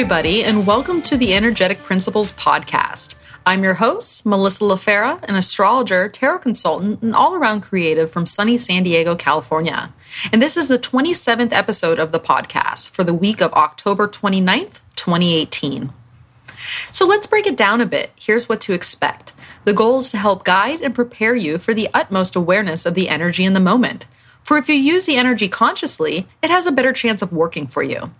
everybody, and welcome to the Energetic Principles Podcast. I'm your host, Melissa LaFera, an astrologer, tarot consultant, and all around creative from sunny San Diego, California. And this is the 27th episode of the podcast for the week of October 29th, 2018. So let's break it down a bit. Here's what to expect. The goal is to help guide and prepare you for the utmost awareness of the energy in the moment. For if you use the energy consciously, it has a better chance of working for you.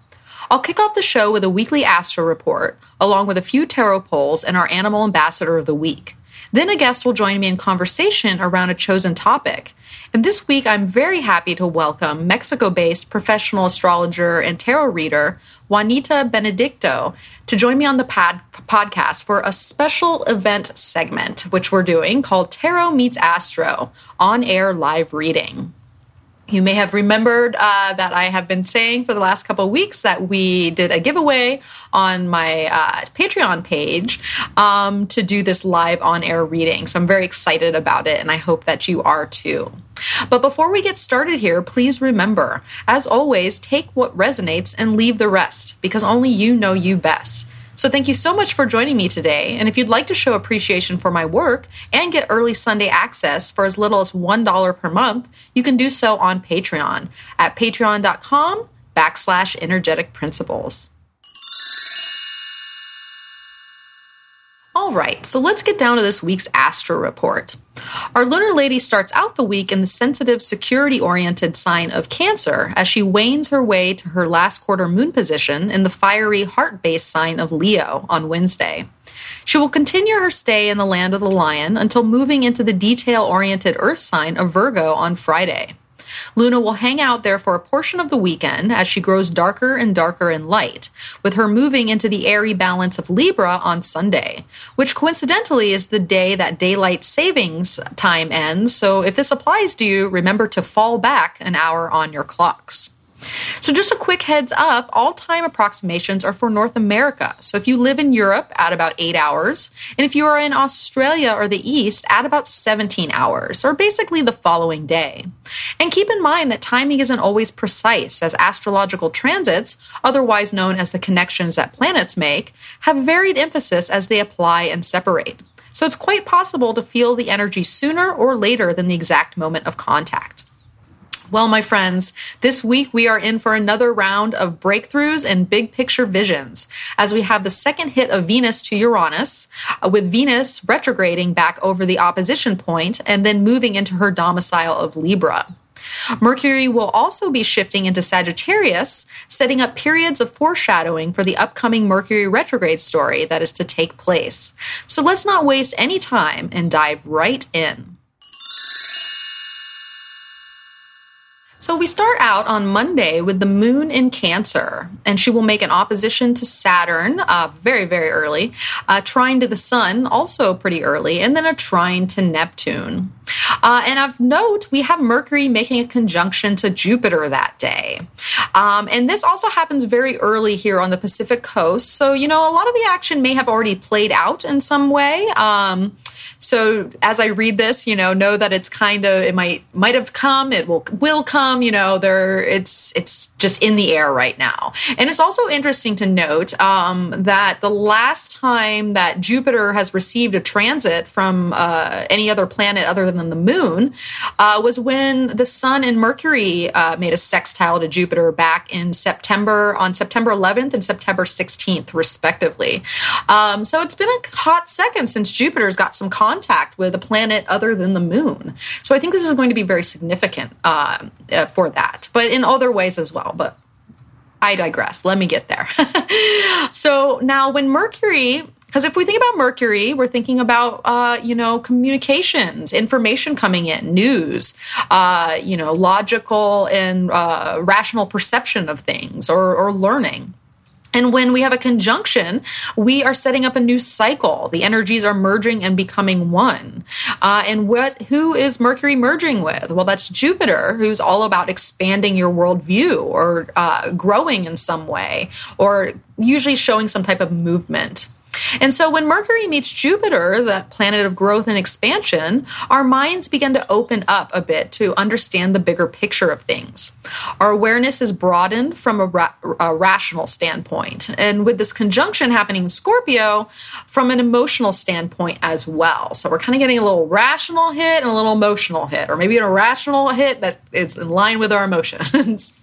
I'll kick off the show with a weekly astro report, along with a few tarot polls and our animal ambassador of the week. Then a guest will join me in conversation around a chosen topic. And this week, I'm very happy to welcome Mexico based professional astrologer and tarot reader Juanita Benedicto to join me on the pad- podcast for a special event segment, which we're doing called Tarot Meets Astro on air live reading. You may have remembered uh, that I have been saying for the last couple of weeks that we did a giveaway on my uh, Patreon page um, to do this live on air reading. So I'm very excited about it, and I hope that you are too. But before we get started here, please remember, as always, take what resonates and leave the rest because only you know you best. So thank you so much for joining me today. And if you'd like to show appreciation for my work and get early Sunday access for as little as $1 per month, you can do so on Patreon at patreon.com backslash energetic principles. All right, so let's get down to this week's Astro Report. Our lunar lady starts out the week in the sensitive, security oriented sign of Cancer as she wanes her way to her last quarter moon position in the fiery, heart based sign of Leo on Wednesday. She will continue her stay in the land of the lion until moving into the detail oriented earth sign of Virgo on Friday. Luna will hang out there for a portion of the weekend as she grows darker and darker in light, with her moving into the airy balance of Libra on Sunday, which coincidentally is the day that daylight savings time ends. So if this applies to you, remember to fall back an hour on your clocks. So, just a quick heads up all time approximations are for North America. So, if you live in Europe, add about eight hours. And if you are in Australia or the East, add about 17 hours, or basically the following day. And keep in mind that timing isn't always precise, as astrological transits, otherwise known as the connections that planets make, have varied emphasis as they apply and separate. So, it's quite possible to feel the energy sooner or later than the exact moment of contact. Well, my friends, this week we are in for another round of breakthroughs and big picture visions as we have the second hit of Venus to Uranus, uh, with Venus retrograding back over the opposition point and then moving into her domicile of Libra. Mercury will also be shifting into Sagittarius, setting up periods of foreshadowing for the upcoming Mercury retrograde story that is to take place. So let's not waste any time and dive right in. So we start out on Monday with the moon in Cancer, and she will make an opposition to Saturn uh, very, very early, a trine to the Sun also pretty early, and then a trine to Neptune. Uh, and of note, we have Mercury making a conjunction to Jupiter that day. Um, and this also happens very early here on the Pacific coast. So, you know, a lot of the action may have already played out in some way. Um, so as I read this, you know, know that it's kind of it might might have come, it will will come, you know, there it's it's just in the air right now. And it's also interesting to note um, that the last time that Jupiter has received a transit from uh, any other planet other than the moon uh, was when the Sun and Mercury uh, made a sextile to Jupiter back in September on September 11th and September 16th, respectively. Um, so it's been a hot second since Jupiter's got some contact with a planet other than the moon. So I think this is going to be very significant uh, uh, for that, but in other ways as well. But I digress. Let me get there. so now, when Mercury because if we think about Mercury, we're thinking about, uh, you know, communications, information coming in, news, uh, you know, logical and uh, rational perception of things or, or learning. And when we have a conjunction, we are setting up a new cycle. The energies are merging and becoming one. Uh, and what who is Mercury merging with? Well, that's Jupiter, who's all about expanding your worldview or uh, growing in some way, or usually showing some type of movement. And so when Mercury meets Jupiter, that planet of growth and expansion, our minds begin to open up a bit to understand the bigger picture of things. Our awareness is broadened from a, ra- a rational standpoint. And with this conjunction happening in Scorpio, from an emotional standpoint as well. So we're kind of getting a little rational hit and a little emotional hit, or maybe an irrational hit that is in line with our emotions.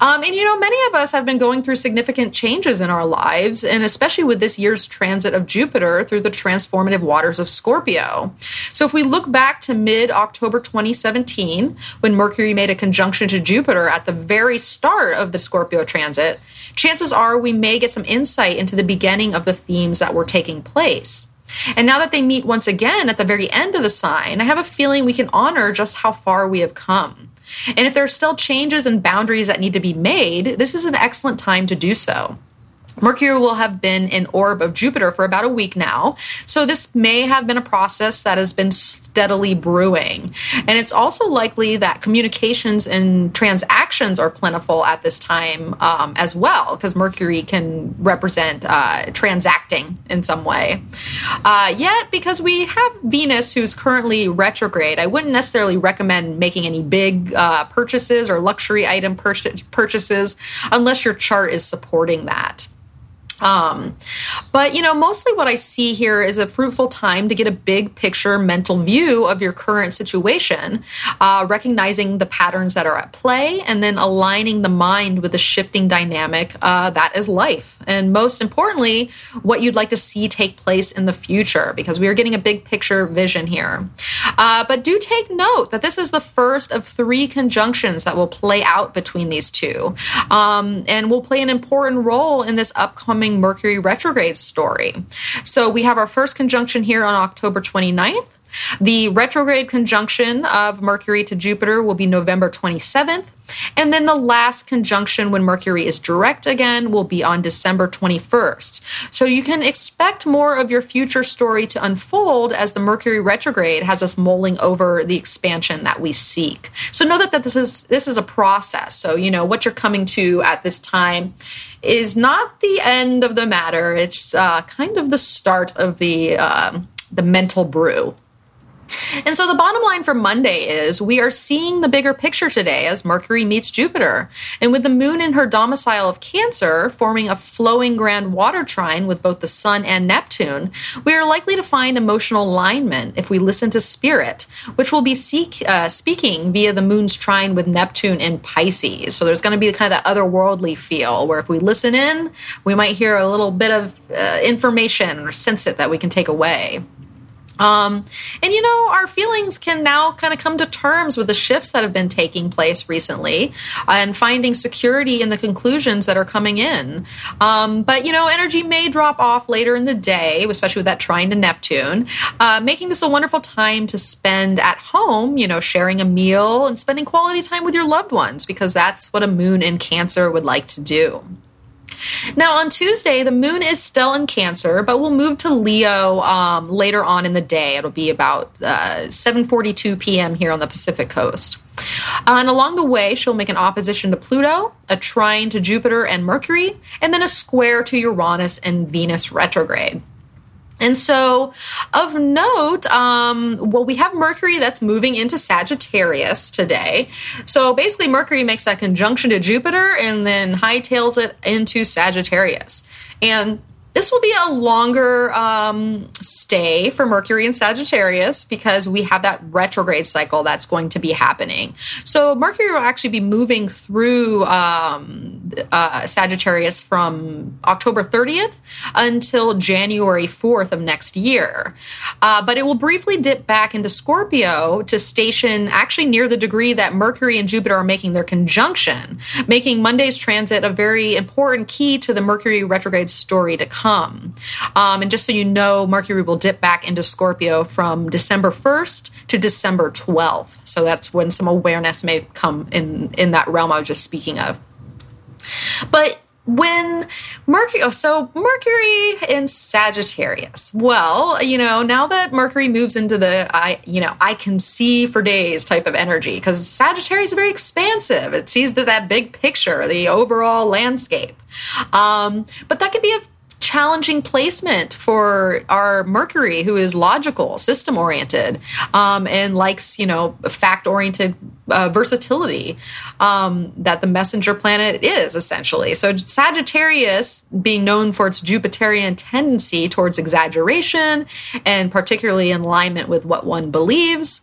Um, and you know, many of us have been going through significant changes in our lives, and especially with this year's transit of Jupiter through the transformative waters of Scorpio. So, if we look back to mid October 2017, when Mercury made a conjunction to Jupiter at the very start of the Scorpio transit, chances are we may get some insight into the beginning of the themes that were taking place. And now that they meet once again at the very end of the sign, I have a feeling we can honor just how far we have come. And if there are still changes and boundaries that need to be made, this is an excellent time to do so. Mercury will have been in orb of Jupiter for about a week now. So this may have been a process that has been steadily brewing. And it's also likely that communications and transactions are plentiful at this time um, as well, because Mercury can represent uh, transacting in some way. Uh, yet, because we have Venus who's currently retrograde, I wouldn't necessarily recommend making any big uh, purchases or luxury item pur- purchases unless your chart is supporting that. Um, but you know, mostly what I see here is a fruitful time to get a big picture mental view of your current situation, uh, recognizing the patterns that are at play, and then aligning the mind with the shifting dynamic uh, that is life. And most importantly, what you'd like to see take place in the future, because we are getting a big picture vision here. Uh, but do take note that this is the first of three conjunctions that will play out between these two, um, and will play an important role in this upcoming upcoming Mercury retrograde story. So we have our first conjunction here on October 29th. The retrograde conjunction of Mercury to Jupiter will be November 27th. And then the last conjunction when Mercury is direct again will be on December 21st. So you can expect more of your future story to unfold as the Mercury retrograde has us mulling over the expansion that we seek. So know that, that this is this is a process. So you know what you're coming to at this time is not the end of the matter. It's uh, kind of the start of the uh, the mental brew. And so the bottom line for Monday is we are seeing the bigger picture today as Mercury meets Jupiter. And with the moon in her domicile of Cancer forming a flowing grand water trine with both the Sun and Neptune, we are likely to find emotional alignment if we listen to Spirit, which will be seek, uh, speaking via the moon's trine with Neptune in Pisces. So there's going to be kind of that otherworldly feel where if we listen in, we might hear a little bit of uh, information or sense it that we can take away. Um, and you know, our feelings can now kind of come to terms with the shifts that have been taking place recently and finding security in the conclusions that are coming in. Um, but you know, energy may drop off later in the day, especially with that trine to Neptune, uh, making this a wonderful time to spend at home, you know, sharing a meal and spending quality time with your loved ones because that's what a moon in Cancer would like to do. Now, on Tuesday, the moon is still in Cancer, but we'll move to Leo um, later on in the day. It'll be about uh, 7:42 p.m. here on the Pacific Coast. Uh, and along the way, she'll make an opposition to Pluto, a trine to Jupiter and Mercury, and then a square to Uranus and Venus retrograde. And so, of note, um, well, we have Mercury that's moving into Sagittarius today. So basically, Mercury makes that conjunction to Jupiter and then hightails it into Sagittarius. And this will be a longer um, stay for Mercury and Sagittarius because we have that retrograde cycle that's going to be happening. So Mercury will actually be moving through um, uh, Sagittarius from October 30th until January 4th of next year. Uh, but it will briefly dip back into Scorpio to station actually near the degree that Mercury and Jupiter are making their conjunction, making Monday's transit a very important key to the Mercury retrograde story to come come. Um, and just so you know, Mercury will dip back into Scorpio from December 1st to December 12th. So that's when some awareness may come in in that realm I was just speaking of. But when Mercury, oh, so Mercury in Sagittarius. Well, you know, now that Mercury moves into the I, you know, I can see for days type of energy because Sagittarius is very expansive. It sees the, that big picture, the overall landscape. Um, but that could be a challenging placement for our Mercury, who is logical, system oriented, um, and likes, you know, fact oriented uh, versatility um, that the messenger planet is essentially. So, Sagittarius, being known for its Jupiterian tendency towards exaggeration and particularly in alignment with what one believes,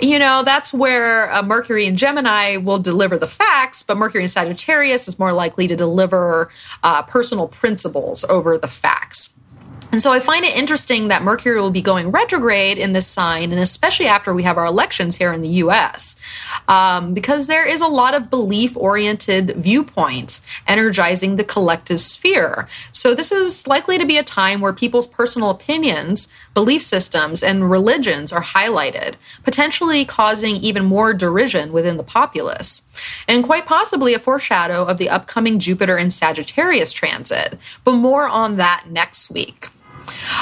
you know, that's where uh, Mercury and Gemini will deliver the facts, but Mercury and Sagittarius is more likely to deliver uh, personal principles over the facts. And so I find it interesting that Mercury will be going retrograde in this sign, and especially after we have our elections here in the US, um, because there is a lot of belief oriented viewpoints energizing the collective sphere. So this is likely to be a time where people's personal opinions, belief systems, and religions are highlighted, potentially causing even more derision within the populace, and quite possibly a foreshadow of the upcoming Jupiter and Sagittarius transit. But more on that next week.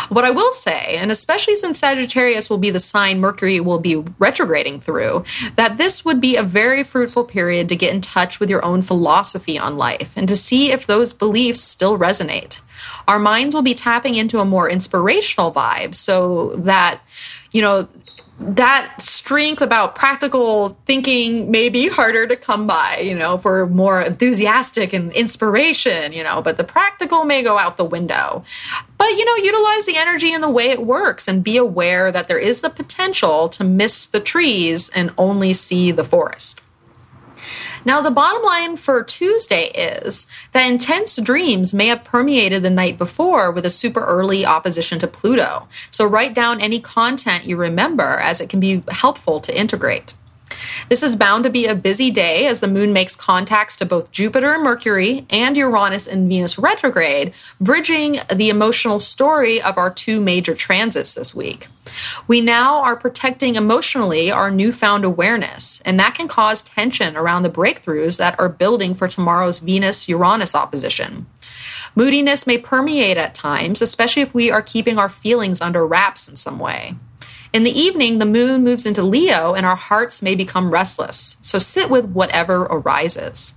What I will say, and especially since Sagittarius will be the sign Mercury will be retrograding through, that this would be a very fruitful period to get in touch with your own philosophy on life and to see if those beliefs still resonate. Our minds will be tapping into a more inspirational vibe so that, you know, that strength about practical thinking may be harder to come by, you know, for more enthusiastic and inspiration, you know, but the practical may go out the window. But, you know, utilize the energy in the way it works and be aware that there is the potential to miss the trees and only see the forest. Now, the bottom line for Tuesday is that intense dreams may have permeated the night before with a super early opposition to Pluto. So, write down any content you remember as it can be helpful to integrate. This is bound to be a busy day as the moon makes contacts to both Jupiter and Mercury and Uranus and Venus retrograde, bridging the emotional story of our two major transits this week. We now are protecting emotionally our newfound awareness, and that can cause tension around the breakthroughs that are building for tomorrow's Venus Uranus opposition. Moodiness may permeate at times, especially if we are keeping our feelings under wraps in some way. In the evening, the moon moves into Leo and our hearts may become restless. So sit with whatever arises.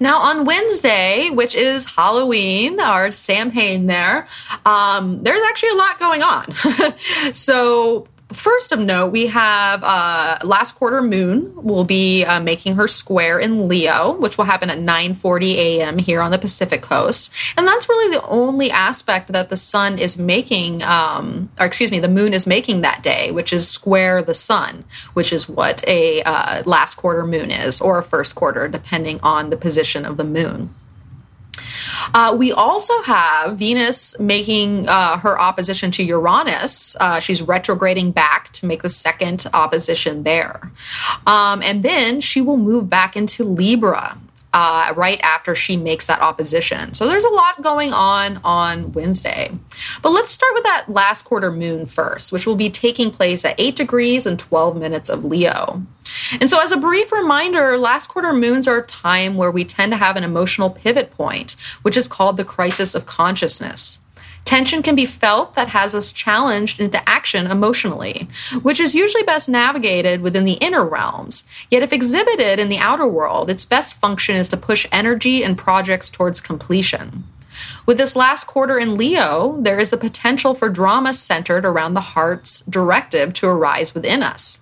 Now, on Wednesday, which is Halloween, our Samhain there, um, there's actually a lot going on. so, First of note, we have uh, last quarter moon will be uh, making her square in Leo, which will happen at 9:40 a.m. here on the Pacific Coast, and that's really the only aspect that the sun is making, um, or excuse me, the moon is making that day, which is square the sun, which is what a uh, last quarter moon is, or a first quarter, depending on the position of the moon. Uh, we also have Venus making uh, her opposition to Uranus. Uh, she's retrograding back to make the second opposition there. Um, and then she will move back into Libra uh, right after she makes that opposition. So there's a lot going on on Wednesday. But let's start with that last quarter moon first, which will be taking place at 8 degrees and 12 minutes of Leo. And so, as a brief reminder, last quarter moons are a time where we tend to have an emotional pivot point, which is called the crisis of consciousness. Tension can be felt that has us challenged into action emotionally, which is usually best navigated within the inner realms. Yet, if exhibited in the outer world, its best function is to push energy and projects towards completion. With this last quarter in Leo, there is the potential for drama centered around the heart's directive to arise within us.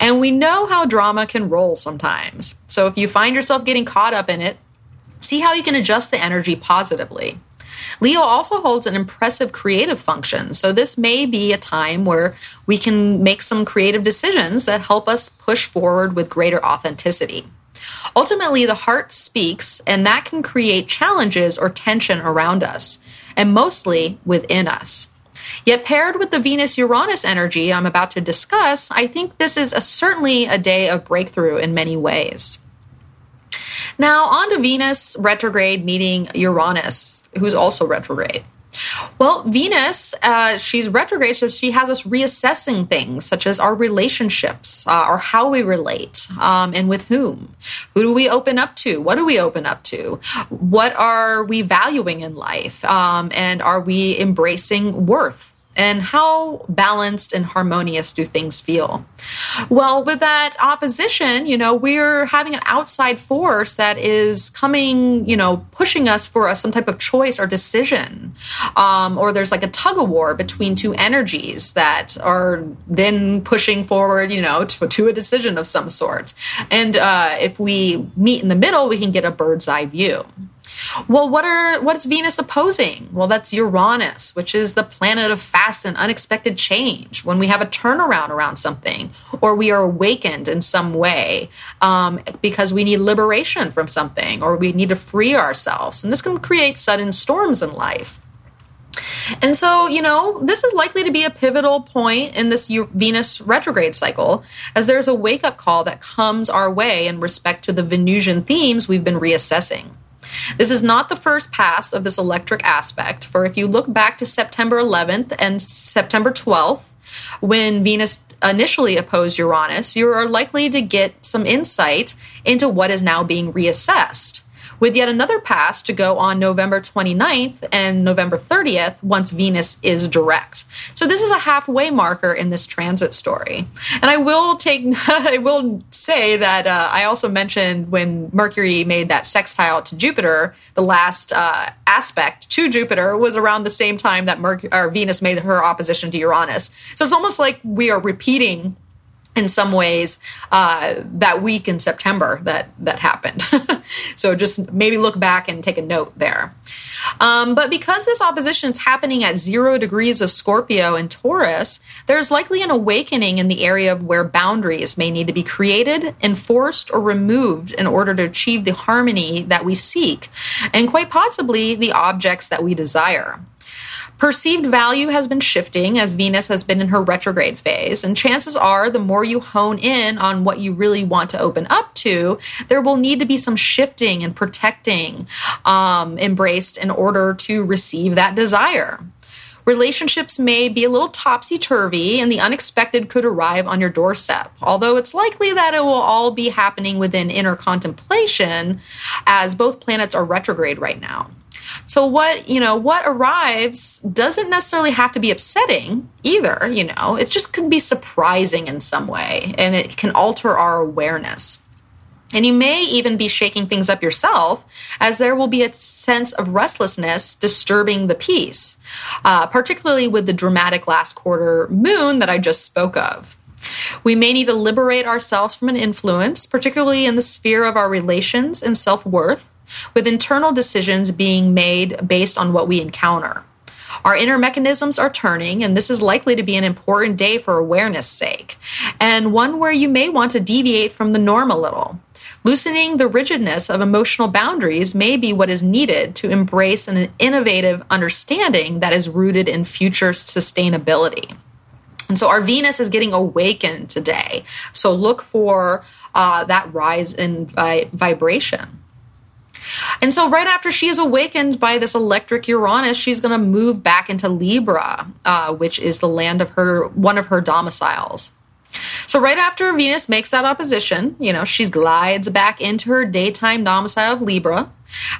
And we know how drama can roll sometimes. So if you find yourself getting caught up in it, see how you can adjust the energy positively. Leo also holds an impressive creative function. So, this may be a time where we can make some creative decisions that help us push forward with greater authenticity. Ultimately, the heart speaks, and that can create challenges or tension around us, and mostly within us. Yet, paired with the Venus Uranus energy I'm about to discuss, I think this is a, certainly a day of breakthrough in many ways. Now, on to Venus retrograde meeting Uranus, who's also retrograde. Well, Venus, uh, she's retrograde, so she has us reassessing things such as our relationships uh, or how we relate um, and with whom. Who do we open up to? What do we open up to? What are we valuing in life? Um, and are we embracing worth? And how balanced and harmonious do things feel? Well, with that opposition, you know, we're having an outside force that is coming, you know, pushing us for a, some type of choice or decision. Um, or there's like a tug of war between two energies that are then pushing forward, you know, to, to a decision of some sort. And uh, if we meet in the middle, we can get a bird's eye view. Well, what are what is Venus opposing? Well, that's Uranus, which is the planet of fast and unexpected change. When we have a turnaround around something, or we are awakened in some way um, because we need liberation from something, or we need to free ourselves, and this can create sudden storms in life. And so, you know, this is likely to be a pivotal point in this Venus retrograde cycle, as there's a wake up call that comes our way in respect to the Venusian themes we've been reassessing. This is not the first pass of this electric aspect, for if you look back to September 11th and September 12th, when Venus initially opposed Uranus, you are likely to get some insight into what is now being reassessed with yet another pass to go on November 29th and November 30th once Venus is direct. So this is a halfway marker in this transit story. And I will take, I will say that uh, I also mentioned when Mercury made that sextile to Jupiter, the last uh, aspect to Jupiter was around the same time that Mercury or Venus made her opposition to Uranus. So it's almost like we are repeating in some ways uh, that week in September that that happened. so just maybe look back and take a note there. Um, but because this opposition is happening at zero degrees of Scorpio and Taurus, there's likely an awakening in the area of where boundaries may need to be created, enforced, or removed in order to achieve the harmony that we seek, and quite possibly the objects that we desire. Perceived value has been shifting as Venus has been in her retrograde phase, and chances are the more you hone in on what you really want to open up to, there will need to be some shifting and protecting um, embraced in order to receive that desire. Relationships may be a little topsy turvy, and the unexpected could arrive on your doorstep, although it's likely that it will all be happening within inner contemplation as both planets are retrograde right now. So what, you know, what arrives doesn't necessarily have to be upsetting either, you know. It just can be surprising in some way and it can alter our awareness. And you may even be shaking things up yourself, as there will be a sense of restlessness disturbing the peace, uh, particularly with the dramatic last quarter moon that I just spoke of. We may need to liberate ourselves from an influence, particularly in the sphere of our relations and self worth, with internal decisions being made based on what we encounter. Our inner mechanisms are turning, and this is likely to be an important day for awareness' sake, and one where you may want to deviate from the norm a little. Loosening the rigidness of emotional boundaries may be what is needed to embrace an innovative understanding that is rooted in future sustainability. And so our Venus is getting awakened today. So look for uh, that rise in vi- vibration. And so, right after she is awakened by this electric Uranus, she's going to move back into Libra, uh, which is the land of her one of her domiciles. So right after Venus makes that opposition, you know, she glides back into her daytime domicile of Libra.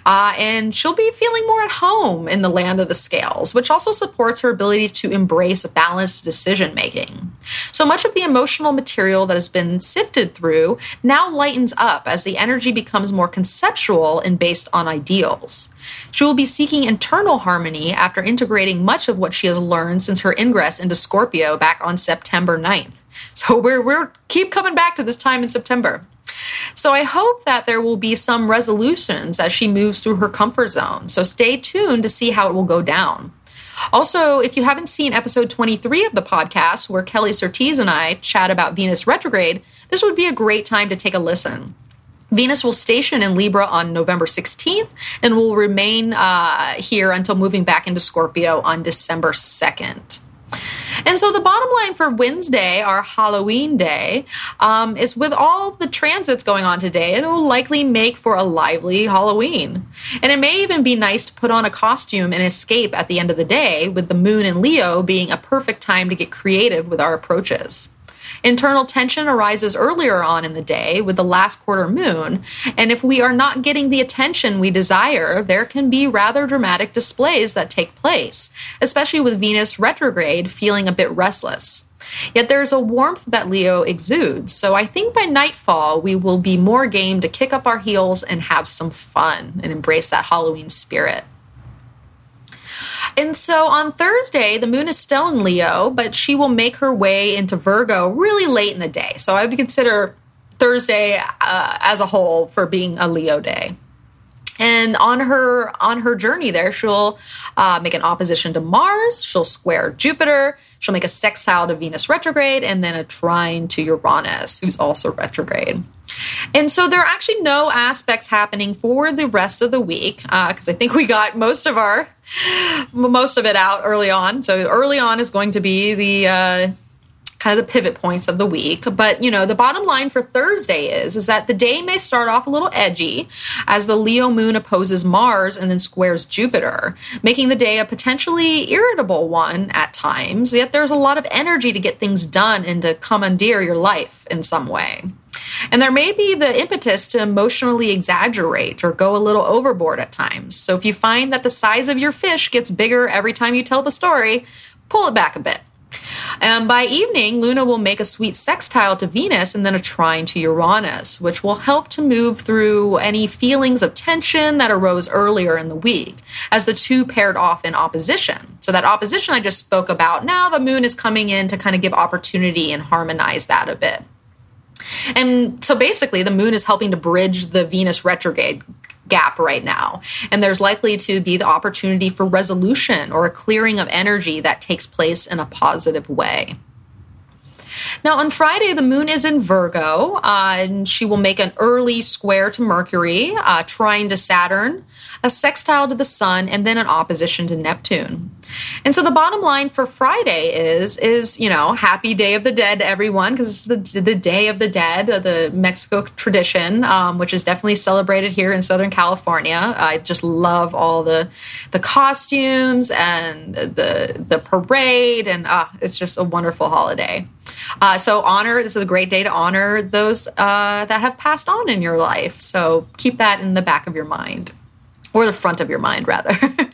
Uh, and she'll be feeling more at home in the land of the scales, which also supports her ability to embrace balanced decision making. So much of the emotional material that has been sifted through now lightens up as the energy becomes more conceptual and based on ideals. She will be seeking internal harmony after integrating much of what she has learned since her ingress into Scorpio back on September 9th. So we're we're keep coming back to this time in September. So I hope that there will be some resolutions as she moves through her comfort zone. So stay tuned to see how it will go down. Also, if you haven't seen episode 23 of the podcast, where Kelly Surtees and I chat about Venus retrograde, this would be a great time to take a listen. Venus will station in Libra on November 16th and will remain uh, here until moving back into Scorpio on December 2nd. And so the bottom line for Wednesday, our Halloween day, um, is with all the transits going on today, it will likely make for a lively Halloween. And it may even be nice to put on a costume and escape at the end of the day, with the moon in Leo being a perfect time to get creative with our approaches. Internal tension arises earlier on in the day with the last quarter moon, and if we are not getting the attention we desire, there can be rather dramatic displays that take place, especially with Venus retrograde feeling a bit restless. Yet there's a warmth that Leo exudes, so I think by nightfall we will be more game to kick up our heels and have some fun and embrace that Halloween spirit. And so on Thursday, the moon is still in Leo, but she will make her way into Virgo really late in the day. So I would consider Thursday uh, as a whole for being a Leo day. And on her on her journey there, she'll uh, make an opposition to Mars. She'll square Jupiter. She'll make a sextile to Venus retrograde, and then a trine to Uranus, who's also retrograde. And so there are actually no aspects happening for the rest of the week because uh, I think we got most of our most of it out early on. So early on is going to be the uh, kind of the pivot points of the week. But you know, the bottom line for Thursday is is that the day may start off a little edgy as the Leo moon opposes Mars and then squares Jupiter, making the day a potentially irritable one at times. Yet there's a lot of energy to get things done and to commandeer your life in some way. And there may be the impetus to emotionally exaggerate or go a little overboard at times. So if you find that the size of your fish gets bigger every time you tell the story, pull it back a bit. And by evening, Luna will make a sweet sextile to Venus and then a trine to Uranus, which will help to move through any feelings of tension that arose earlier in the week, as the two paired off in opposition. So, that opposition I just spoke about, now the moon is coming in to kind of give opportunity and harmonize that a bit. And so basically, the moon is helping to bridge the Venus retrograde gap right now. And there's likely to be the opportunity for resolution or a clearing of energy that takes place in a positive way. Now, on Friday, the moon is in Virgo, uh, and she will make an early square to Mercury, uh, trine to Saturn, a sextile to the Sun, and then an opposition to Neptune. And so the bottom line for Friday is is you know happy Day of the Dead to everyone because it's the the Day of the Dead, the Mexico tradition, um, which is definitely celebrated here in Southern California. I just love all the the costumes and the the parade, and uh, it's just a wonderful holiday. Uh, so honor this is a great day to honor those uh, that have passed on in your life. So keep that in the back of your mind, or the front of your mind rather.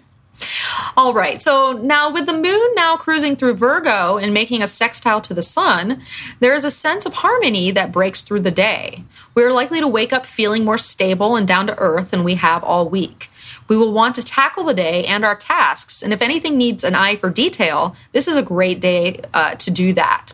All right, so now with the moon now cruising through Virgo and making a sextile to the sun, there is a sense of harmony that breaks through the day. We are likely to wake up feeling more stable and down to earth than we have all week. We will want to tackle the day and our tasks, and if anything needs an eye for detail, this is a great day uh, to do that.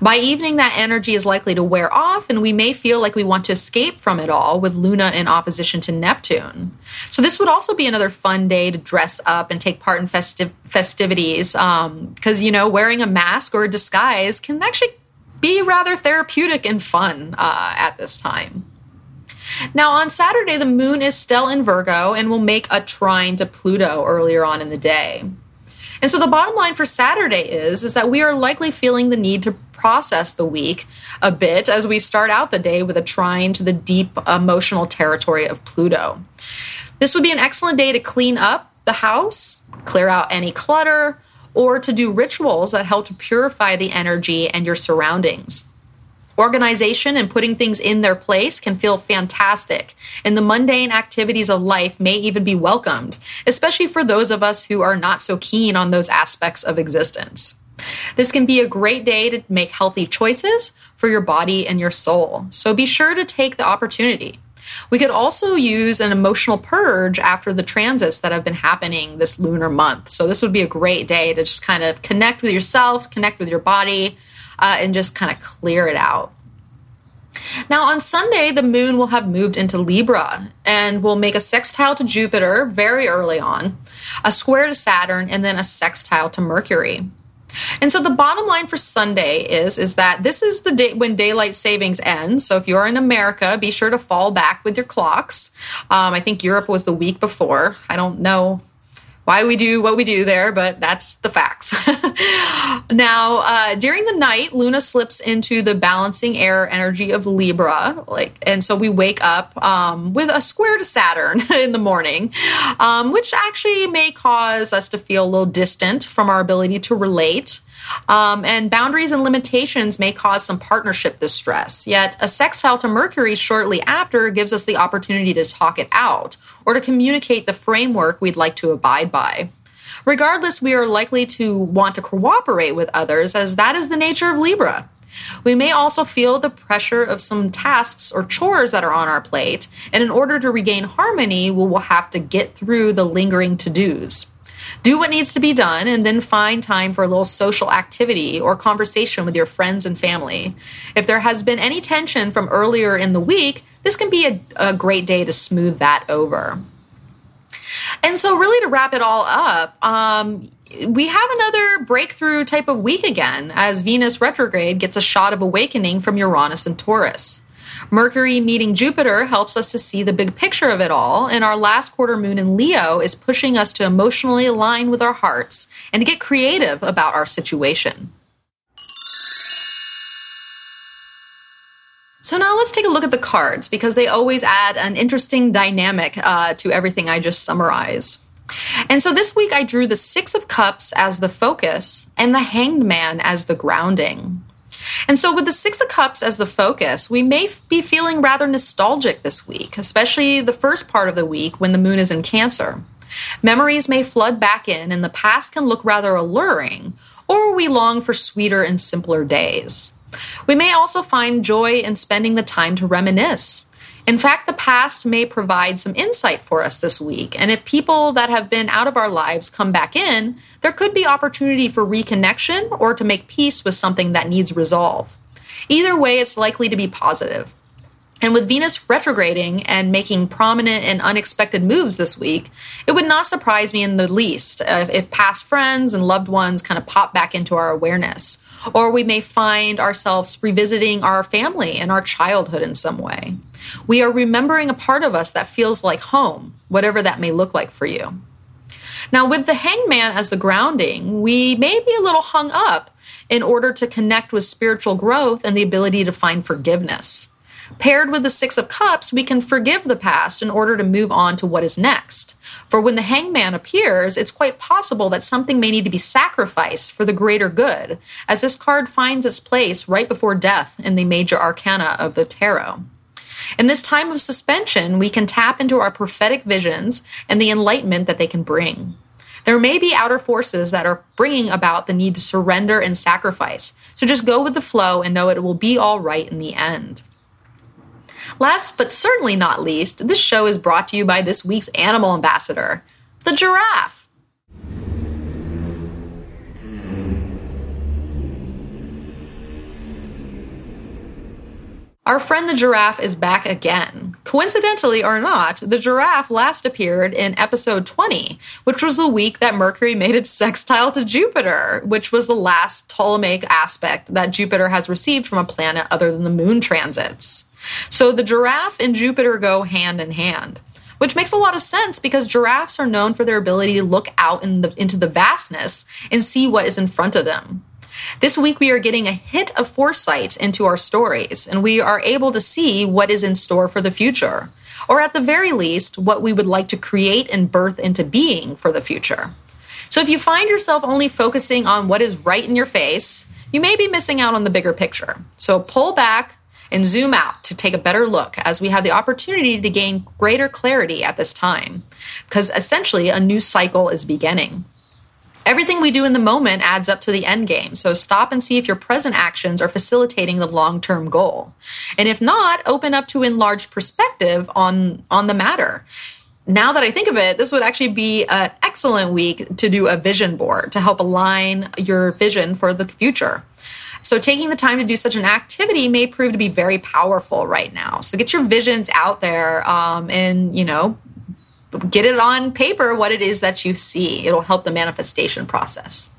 By evening, that energy is likely to wear off, and we may feel like we want to escape from it all with Luna in opposition to Neptune. So, this would also be another fun day to dress up and take part in festiv- festivities because, um, you know, wearing a mask or a disguise can actually be rather therapeutic and fun uh, at this time. Now, on Saturday, the moon is still in Virgo and will make a trine to Pluto earlier on in the day. And so the bottom line for Saturday is is that we are likely feeling the need to process the week a bit as we start out the day with a trine to the deep emotional territory of Pluto. This would be an excellent day to clean up the house, clear out any clutter, or to do rituals that help to purify the energy and your surroundings. Organization and putting things in their place can feel fantastic, and the mundane activities of life may even be welcomed, especially for those of us who are not so keen on those aspects of existence. This can be a great day to make healthy choices for your body and your soul, so be sure to take the opportunity. We could also use an emotional purge after the transits that have been happening this lunar month. So, this would be a great day to just kind of connect with yourself, connect with your body, uh, and just kind of clear it out. Now, on Sunday, the moon will have moved into Libra and will make a sextile to Jupiter very early on, a square to Saturn, and then a sextile to Mercury. And so the bottom line for Sunday is is that this is the day when daylight savings ends. So if you're in America, be sure to fall back with your clocks. Um, I think Europe was the week before. I don't know why we do what we do there, but that's the facts. now, uh, during the night, Luna slips into the balancing air energy of Libra, like, and so we wake up um, with a square to Saturn in the morning, um, which actually may cause us to feel a little distant from our ability to relate. Um, and boundaries and limitations may cause some partnership distress. Yet, a sextile to Mercury shortly after gives us the opportunity to talk it out or to communicate the framework we'd like to abide by. Regardless, we are likely to want to cooperate with others, as that is the nature of Libra. We may also feel the pressure of some tasks or chores that are on our plate, and in order to regain harmony, we will have to get through the lingering to dos do what needs to be done and then find time for a little social activity or conversation with your friends and family. If there has been any tension from earlier in the week, this can be a, a great day to smooth that over. And so, really, to wrap it all up, um, we have another breakthrough type of week again as Venus retrograde gets a shot of awakening from Uranus and Taurus. Mercury meeting Jupiter helps us to see the big picture of it all, and our last quarter moon in Leo is pushing us to emotionally align with our hearts and to get creative about our situation. So now let's take a look at the cards because they always add an interesting dynamic uh, to everything I just summarized. And so this week I drew the Six of Cups as the focus and the Hanged Man as the grounding. And so, with the Six of Cups as the focus, we may be feeling rather nostalgic this week, especially the first part of the week when the moon is in Cancer. Memories may flood back in, and the past can look rather alluring, or we long for sweeter and simpler days. We may also find joy in spending the time to reminisce, in fact, the past may provide some insight for us this week. And if people that have been out of our lives come back in, there could be opportunity for reconnection or to make peace with something that needs resolve. Either way, it's likely to be positive. And with Venus retrograding and making prominent and unexpected moves this week, it would not surprise me in the least if, if past friends and loved ones kind of pop back into our awareness. Or we may find ourselves revisiting our family and our childhood in some way. We are remembering a part of us that feels like home, whatever that may look like for you. Now, with the hangman as the grounding, we may be a little hung up in order to connect with spiritual growth and the ability to find forgiveness. Paired with the Six of Cups, we can forgive the past in order to move on to what is next. For when the hangman appears, it's quite possible that something may need to be sacrificed for the greater good, as this card finds its place right before death in the major arcana of the tarot. In this time of suspension, we can tap into our prophetic visions and the enlightenment that they can bring. There may be outer forces that are bringing about the need to surrender and sacrifice. So just go with the flow and know it will be all right in the end. Last but certainly not least, this show is brought to you by this week's animal ambassador, the giraffe. Our friend the giraffe is back again. Coincidentally or not, the giraffe last appeared in episode 20, which was the week that Mercury made its sextile to Jupiter, which was the last Ptolemaic aspect that Jupiter has received from a planet other than the moon transits. So the giraffe and Jupiter go hand in hand which makes a lot of sense because giraffes are known for their ability to look out in the, into the vastness and see what is in front of them. This week, we are getting a hit of foresight into our stories, and we are able to see what is in store for the future, or at the very least, what we would like to create and birth into being for the future. So, if you find yourself only focusing on what is right in your face, you may be missing out on the bigger picture. So, pull back and zoom out to take a better look as we have the opportunity to gain greater clarity at this time, because essentially a new cycle is beginning. Everything we do in the moment adds up to the end game. So stop and see if your present actions are facilitating the long-term goal. And if not, open up to enlarged perspective on on the matter. Now that I think of it, this would actually be an excellent week to do a vision board to help align your vision for the future. So, taking the time to do such an activity may prove to be very powerful right now. So, get your visions out there um, and, you know, get it on paper what it is that you see. It'll help the manifestation process.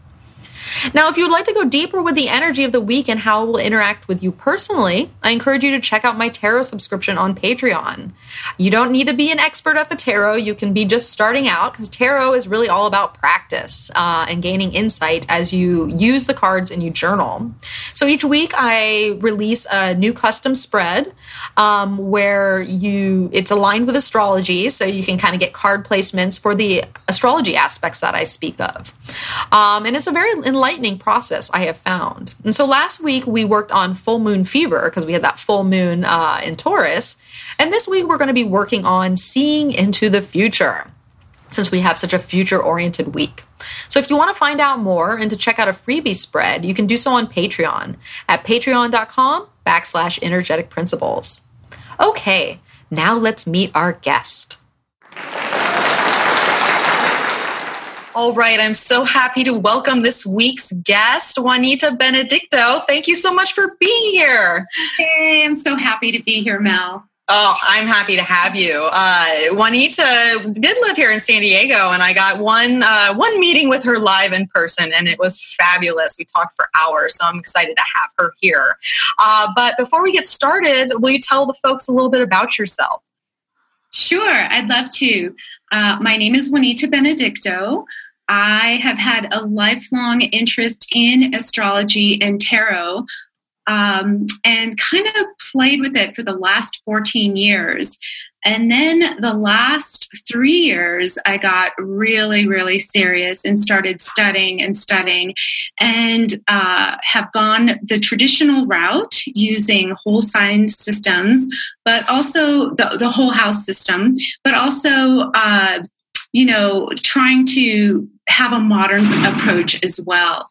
Now, if you would like to go deeper with the energy of the week and how it will interact with you personally, I encourage you to check out my tarot subscription on Patreon. You don't need to be an expert at the tarot. You can be just starting out because tarot is really all about practice uh, and gaining insight as you use the cards and you journal. So each week I release a new custom spread um, where you it's aligned with astrology, so you can kind of get card placements for the astrology aspects that I speak of. Um, and it's a very enlightening process, I have found. And so last week we worked on full moon fever because we had that full moon uh, in Taurus. And this week we're going to be working on seeing into the future since we have such a future oriented week. So if you want to find out more and to check out a freebie spread, you can do so on Patreon at patreon.com backslash energetic principles. Okay, now let's meet our guest. All right, I'm so happy to welcome this week's guest, Juanita Benedicto. Thank you so much for being here. Hey, I'm so happy to be here, Mel. Oh, I'm happy to have you. Uh, Juanita did live here in San Diego, and I got one uh, one meeting with her live in person, and it was fabulous. We talked for hours, so I'm excited to have her here. Uh, but before we get started, will you tell the folks a little bit about yourself? Sure, I'd love to. Uh, my name is Juanita Benedicto. I have had a lifelong interest in astrology and tarot um, and kind of played with it for the last 14 years. And then the last three years, I got really, really serious and started studying and studying and uh, have gone the traditional route using whole sign systems, but also the, the whole house system, but also, uh, you know, trying to have a modern approach as well.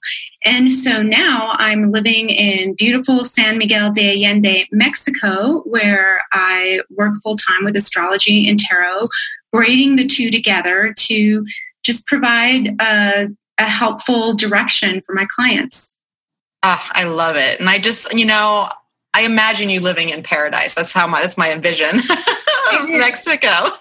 And so now I'm living in beautiful San Miguel de Allende, Mexico, where I work full time with astrology and tarot, braiding the two together to just provide a, a helpful direction for my clients. Ah, I love it. And I just, you know, I imagine you living in paradise. That's how my that's my vision of Mexico.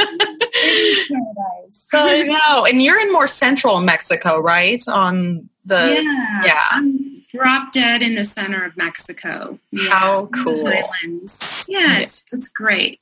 I know. And you're in more central Mexico, right? On the yeah, yeah. I'm drop dead in the center of Mexico. Yeah. How cool! Yeah, it's it's great.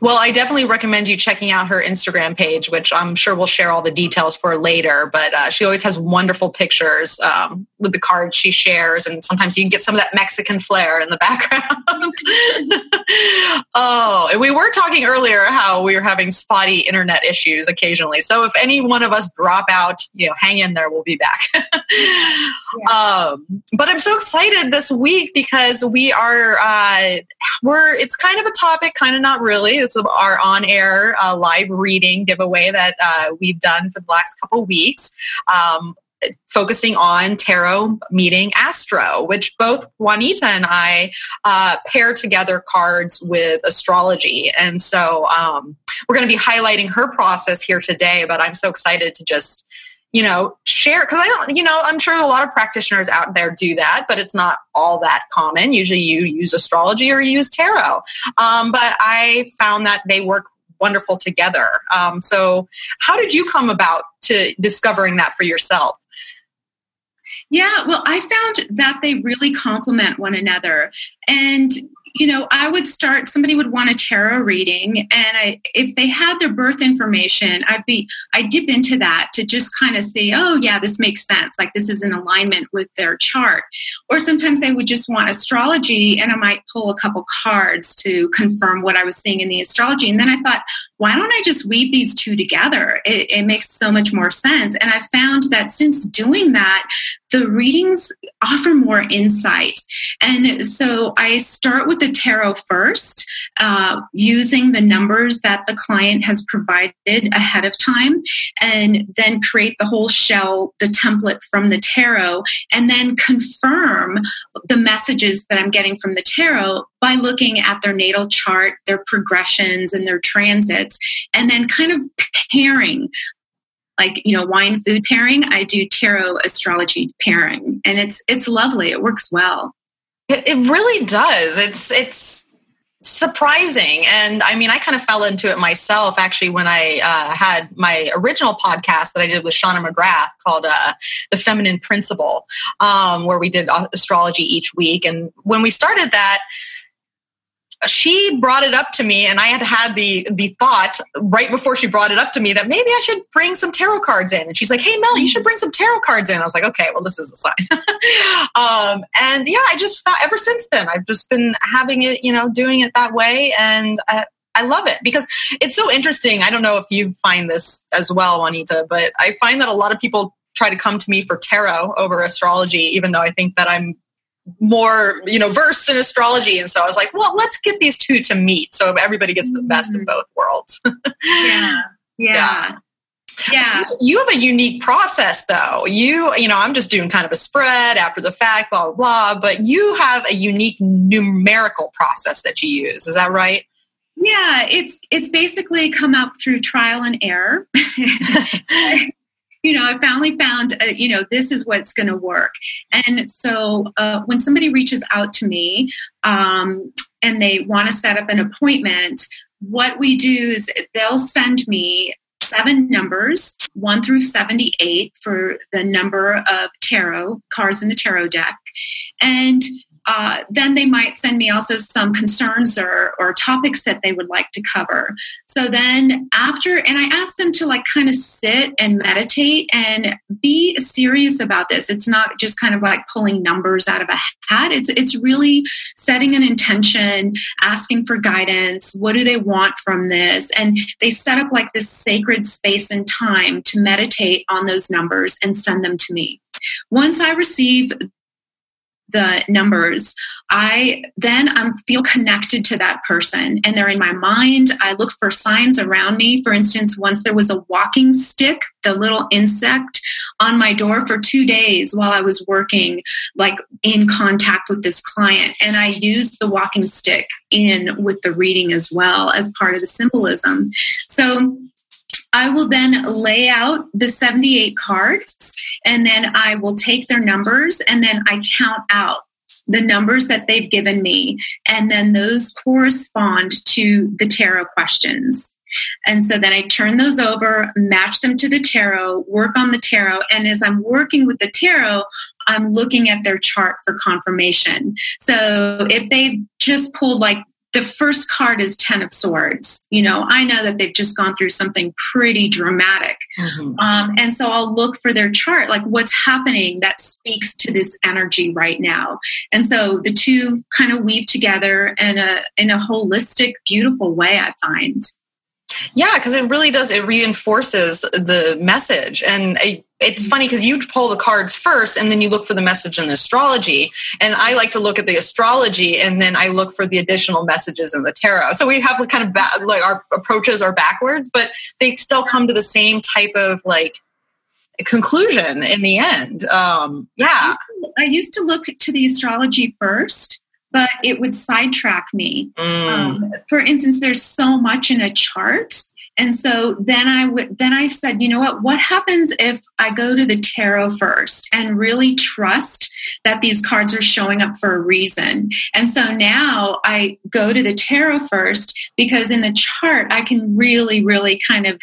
Well, I definitely recommend you checking out her Instagram page, which I'm sure we'll share all the details for later. But uh, she always has wonderful pictures um, with the cards she shares, and sometimes you can get some of that Mexican flair in the background. oh, and we were talking earlier how we were having spotty internet issues occasionally. So if any one of us drop out, you know, hang in there, we'll be back. yeah. um, but I'm so excited this week because we are uh, we're it's kind of a topic, kind of not really. It's our on air uh, live reading giveaway that uh, we've done for the last couple weeks. Um, focusing on tarot meeting astro which both juanita and i uh, pair together cards with astrology and so um, we're going to be highlighting her process here today but i'm so excited to just you know share because i don't you know i'm sure a lot of practitioners out there do that but it's not all that common. Usually you use astrology or you use tarot. Um, but i found that they work wonderful together. Um, so how did you come about to discovering that for yourself? Yeah, well, I found that they really complement one another. And you know, I would start, somebody would want a tarot reading, and I, if they had their birth information, I'd be, I dip into that to just kind of say, oh, yeah, this makes sense. Like this is in alignment with their chart. Or sometimes they would just want astrology, and I might pull a couple cards to confirm what I was seeing in the astrology. And then I thought, why don't I just weave these two together? It, it makes so much more sense. And I found that since doing that, the readings offer more insight. And so I start with the tarot first, uh, using the numbers that the client has provided ahead of time, and then create the whole shell, the template from the tarot, and then confirm the messages that I'm getting from the tarot by looking at their natal chart, their progressions, and their transits, and then kind of pairing. Like you know wine food pairing i do tarot astrology pairing and it's it's lovely. It works well. It, it really does. It's it's surprising. And I mean, I kind of fell into it myself actually when I uh, had my original podcast that I did with Shauna McGrath called uh, The Feminine Principle, um, where we did astrology each week. And when we started that, she brought it up to me and i had had the the thought right before she brought it up to me that maybe i should bring some tarot cards in. And she's like hey mel you should bring some tarot cards in. I was like okay well this is a sign. Um, and yeah i just ever since then i've just been having it you know doing it that way. And I, I love it because it's so interesting. I don't know if you find this as well, Juanita, but I find that a lot of people try to come to me for tarot over astrology, even though I think that I'm more you know versed in astrology. And so i was like well let's get these two to meet so everybody gets the best of mm-hmm. both worlds. Yeah. Yeah. Yeah. You have a unique process though. You you know i'm just doing kind of a spread after the fact blah blah blah. But you have a unique numerical process that you use. Is that right? Yeah. It's it's basically come up through trial and error you know, I finally found, uh, you know, this is what's going to work. And so uh, when somebody reaches out to me um, and they want to set up an appointment, what we do is they'll send me seven numbers, one through 78 for the number of tarot cards in the tarot deck. And uh, then they might send me also some concerns or, or topics that they would like to cover. So then after, and I ask them to like kind of sit and meditate and be serious about this. It's not just kind of like pulling numbers out of a hat. It's it's really setting an intention, asking for guidance. What do they want from this? And they set up like this sacred space and time to meditate on those numbers and send them to me. Once I receive the numbers i then i feel connected to that person and they're in my mind. I look for signs around me. For instance once there was a walking stick the little insect on my door for two days while i was working like in contact with this client. And i used the walking stick in with the reading as well as part of the symbolism. So I will then lay out the 78 cards and then I will take their numbers and then I count out the numbers that they've given me. And then those correspond to the tarot questions. And so then I turn those over, match them to the tarot, work on the tarot. And as I'm working with the tarot, I'm looking at their chart for confirmation. So if they've just pulled like the first card is ten of swords. You know i know that they've just gone through something pretty dramatic. Mm-hmm. um, and so i'll look for their chart like what's happening that speaks to this energy right now. And so the two kind of weave together in a in a holistic beautiful way i find yeah, because it really does. It reinforces the message. And I, it's mm-hmm. funny because you pull the cards first and then you look for the message in the astrology. And I like to look at the astrology and then I look for the additional messages in the tarot. So we have kind of ba- like our approaches are backwards, but they still come to the same type of like conclusion in the end. Um, yeah. I used to look to the astrology first but it would sidetrack me. Mm. Um, for instance, there's so much in a chart. And so then I would then I said, you know what? What happens if I go to the tarot first and really trust that these cards are showing up for a reason? And so now I go to the tarot first because in the chart I can really, really kind of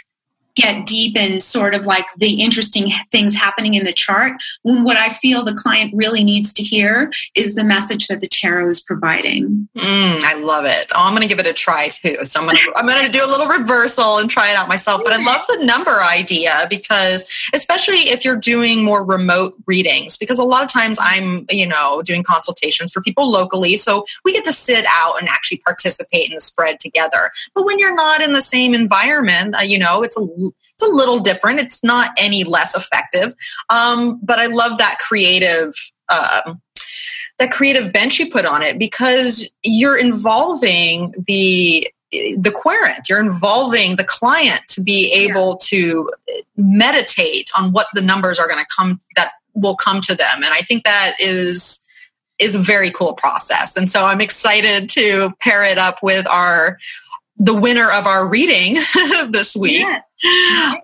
get deep in sort of like the interesting things happening in the chart when what I feel the client really needs to hear is the message that the tarot is providing. Mm, I love it. Oh, I'm going to give it a try too. So I'm going to I'm going to do a little reversal and try it out myself. But I love the number idea because especially if you're doing more remote readings because a lot of times I'm, you know, doing consultations for people locally, so we get to sit out and actually participate in the spread together. But when you're not in the same environment, uh, you know, it's a it's a little different. It's not any less effective. Um, but I love that creative. Uh, that creative bench you put on it because you're involving the the querent you're involving the client to be able yeah. to meditate on what the numbers are going to come that will come to them and i think that is is a very cool process and so i'm excited to pair it up with our the winner of our reading this week. Yeah.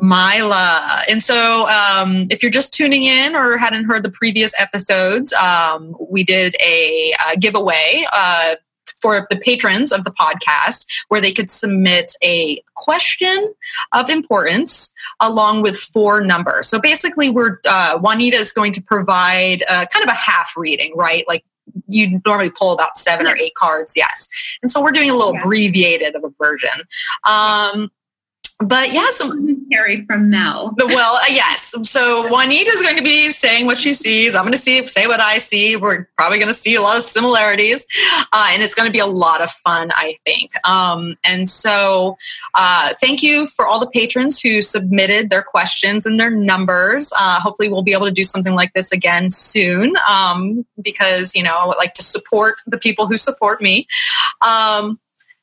Mila. And so, um, if you're just tuning in or hadn't heard the previous episodes, um, we did a, a giveaway uh, for the patrons of the podcast where they could submit a question of importance along with four numbers. So basically, we're uh, Juanita is going to provide uh, kind of a half reading, right? Like you normally pull about seven or eight cards, yes. And so we're doing a little yeah. abbreviated of a version. Um, but yeah, so commentary from Mel. well, uh, yes. So Juanita is going to be saying what she sees. I'm going to see say what I see. We're probably going to see a lot of similarities, uh, and it's going to be a lot of fun, I think. Um, and so, uh, thank you for all the patrons who submitted their questions and their numbers. Uh, hopefully, we'll be able to do something like this again soon um, because you know I would like to support the people who support me. Um,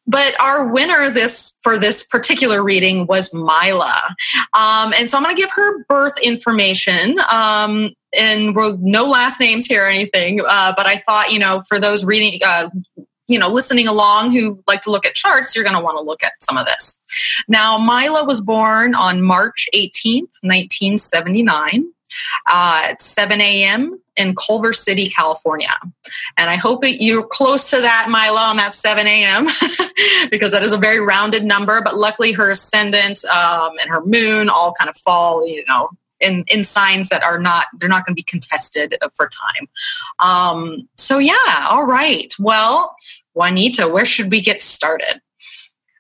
but our winner this for this particular reading was Mila, um, and so I'm going to give her birth information. Um, and we'll, no last names here or anything, uh, but I thought you know for those reading. Uh, you know, listening along who like to look at charts, you're going to want to look at some of this. Now, Mila was born on March 18th, 1979 uh, at 7 a.m in Culver City, California. And I hope you're close to that, Mila, on that 7 a.m., because that is a very rounded number. But luckily, her ascendant um, and her moon all kind of fall, you know, in, in signs that are not, they're not going to be contested for time. Um, so, yeah, all right. Well, Juanita, where should we get started?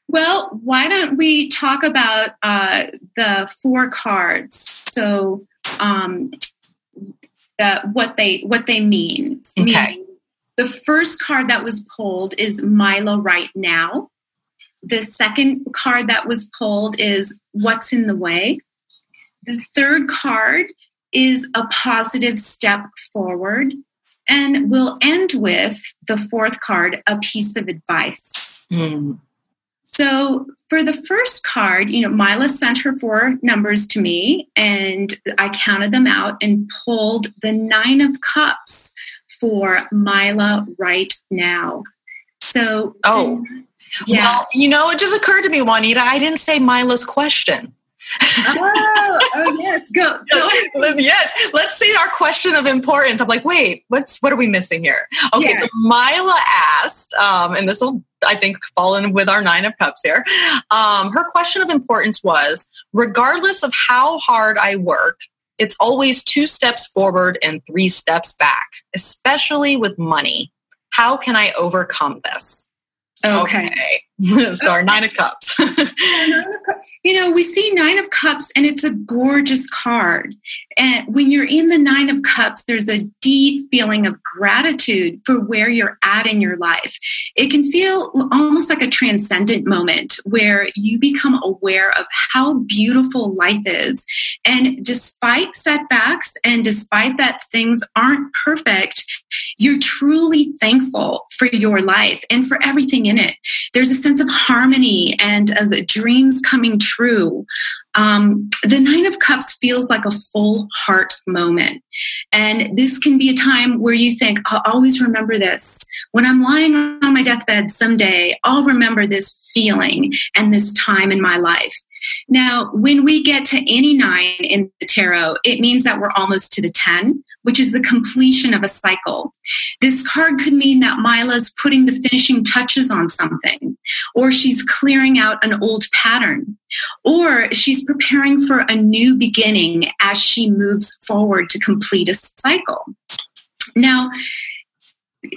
Well, why don't we talk about uh, the four cards? So, um, the what they what they mean. Okay. the first card that was pulled is Mila right now. The second card that was pulled is What's in the Way. The third card is a positive step forward. And we'll end with the fourth card, a piece of advice. Mm. So for the first card, you know, Mila sent her four numbers to me and I counted them out and pulled the nine of cups for Mila right now. So, oh, yeah. Well, you know, it just occurred to me, Juanita, I didn't say Mila's question oh, oh yes, go, go. yes, let's say our question of importance. I'm like, wait, what's what are we missing here? Okay, yeah. so Mila asked, um, and this will I think fallen with our nine of cups here. Um, her question of importance was, regardless of how hard I work, it's always two steps forward and three steps back, especially with money. How can I overcome this? Okay. okay. so our nine of cups. you know, we see Nine of Cups and it's a gorgeous card. And when you're in the Nine of Cups, there's a deep feeling of gratitude for where you're at in your life. It can feel almost like a transcendent moment where you become aware of how beautiful life is. And despite setbacks and despite that things aren't perfect, you're truly thankful for your life and for everything in it. There's a sense of harmony and of dreams coming true. Um, the Nine of Cups feels like a full heart moment. And this can be a time where you think, I'll always remember this. When I'm lying on my deathbed someday, I'll remember this feeling and this time in my life. Now, when we get to any nine in the tarot, it means that we're almost to the 10, which is the completion of a cycle. This card could mean that Mila's putting the finishing touches on something, or she's clearing out an old pattern, or she's preparing for a new beginning as she moves forward to complete a cycle. Now,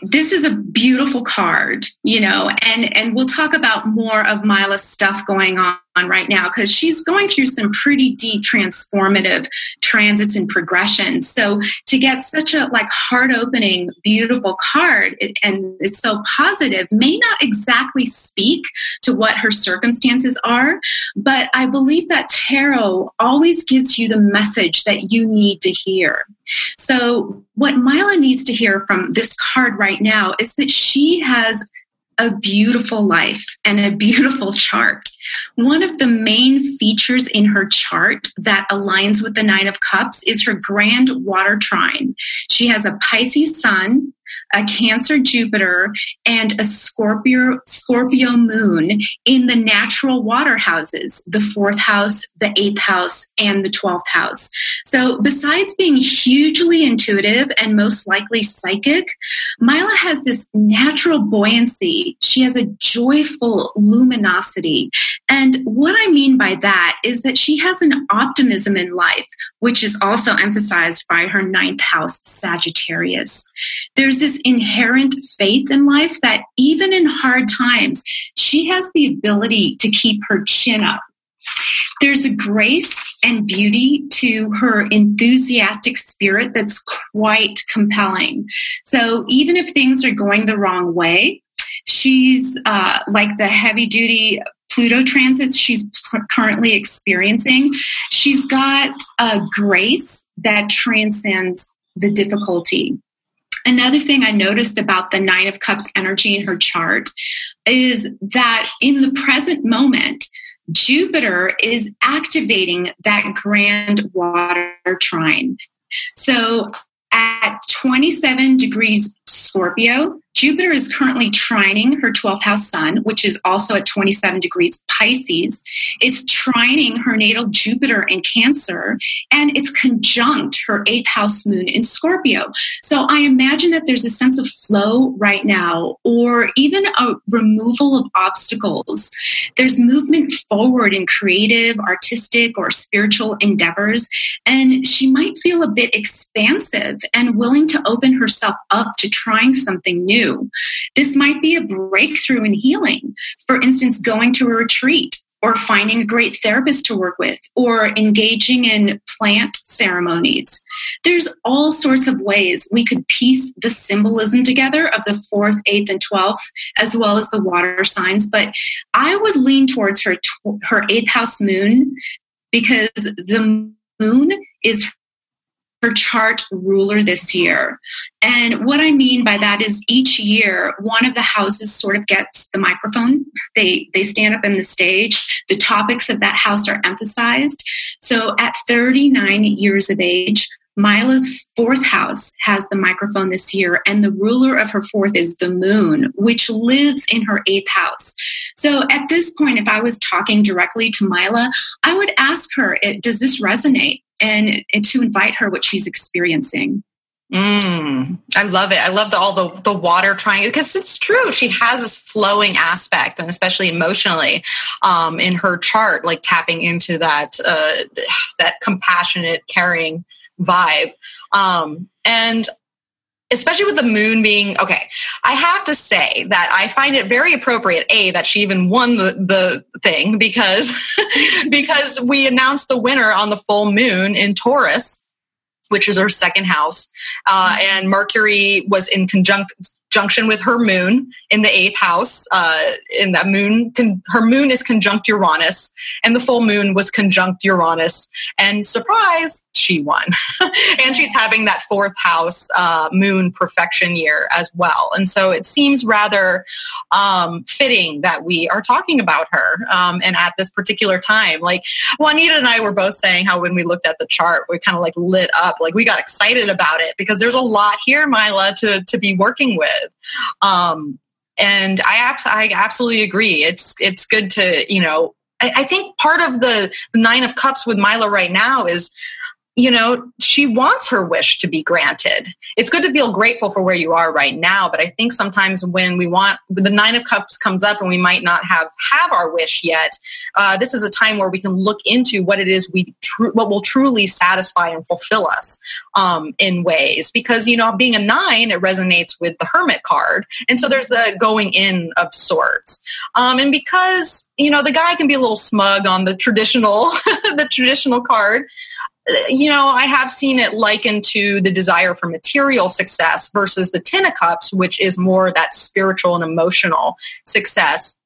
this is a beautiful card, you know, and and we'll talk about more of Mila's stuff going on right now because she's going through some pretty deep transformative transits and progressions. So to get such a like heart opening, beautiful card it, and it's so positive may not exactly speak to what her circumstances are, but I believe that tarot always gives you the message that you need to hear. So what Mila needs to hear from this card right now is that she has a beautiful life and a beautiful chart. One of the main features in her chart that aligns with the Nine of Cups is her grand water trine. She has a Pisces sun, a Cancer Jupiter, and a Scorpio, Scorpio moon in the natural water houses, the fourth house, the eighth house, and the 12th house. So, besides being hugely intuitive and most likely psychic, Mila has this natural buoyancy. She has a joyful luminosity. And what I mean by that is that she has an optimism in life, which is also emphasized by her ninth house, Sagittarius. There's this inherent faith in life that even in hard times, she has the ability to keep her chin up. There's a grace and beauty to her enthusiastic spirit that's quite compelling. So even if things are going the wrong way, she's uh, like the heavy duty Pluto transits she's currently experiencing. She's got a grace that transcends the difficulty. Another thing I noticed about the Nine of Cups energy in her chart is that in the present moment, Jupiter is activating that grand water trine. So at 27 degrees Scorpio, Jupiter is currently trining her 12th house sun, which is also at 27 degrees Pisces. It's trining her natal Jupiter in Cancer, and it's conjunct her 8th house moon in Scorpio. So I imagine that there's a sense of flow right now, or even a removal of obstacles. There's movement forward in creative, artistic, or spiritual endeavors, and she might feel a bit expansive and willing to open herself up to trying something new. This might be a breakthrough in healing. For instance, going to a retreat or finding a great therapist to work with or engaging in plant ceremonies. There's all sorts of ways we could piece the symbolism together of the fourth, eighth, and twelfth, as well as the water signs. But I would lean towards her her eighth house moon because the moon is chart ruler this year. And what I mean by that is each year, one of the houses sort of gets the microphone. They, they stand up in the stage. The topics of that house are emphasized. So at 39 years of age, Mila's fourth house has the microphone this year, and the ruler of her fourth is the moon, which lives in her eighth house. So at this point, if I was talking directly to Mila, I would ask her, Does this resonate? And, and to invite her what she's experiencing. Mm, I love it. I love the, all the, the water trine because it's true. She has this flowing aspect, and especially emotionally, um, in her chart, like tapping into that uh, that compassionate, caring vibe. Um, and especially with the moon being okay i have to say that i find it very appropriate a that she even won the, the thing because because we announced the winner on the full moon in taurus which is her second house uh, and mercury was in conjunct conjunction with her moon in the eighth house. Uh, in that moon, con- her moon is conjunct Uranus, and the full moon was conjunct Uranus. And surprise, she won. and she's having that fourth house uh, moon perfection year as well. And so it seems rather um, fitting that we are talking about her um, and at this particular time. Like Juanita and I were both saying how when we looked at the chart, we kind of like lit up, like we got excited about it because there's a lot here, Mila, to, to be working with with. Um, and I, abs- I absolutely agree. It's it's good to you know. I, I think part of the nine of cups with Mila right now is you know, she wants her wish to be granted. It's good to feel grateful for where you are right now, but I think sometimes when we want the nine of cups comes up and we might not have have our wish yet, uh, this is a time where we can look into what it is we tr- what will truly satisfy and fulfill us um, in ways. Because you know, being a nine, it resonates with the Hermit card, and so there's the going in of sorts. Um, and because you know, the guy can be a little smug on the traditional the traditional card you know, I have seen it likened to the desire for material success versus the Ten of Cups, which is more that spiritual and emotional success.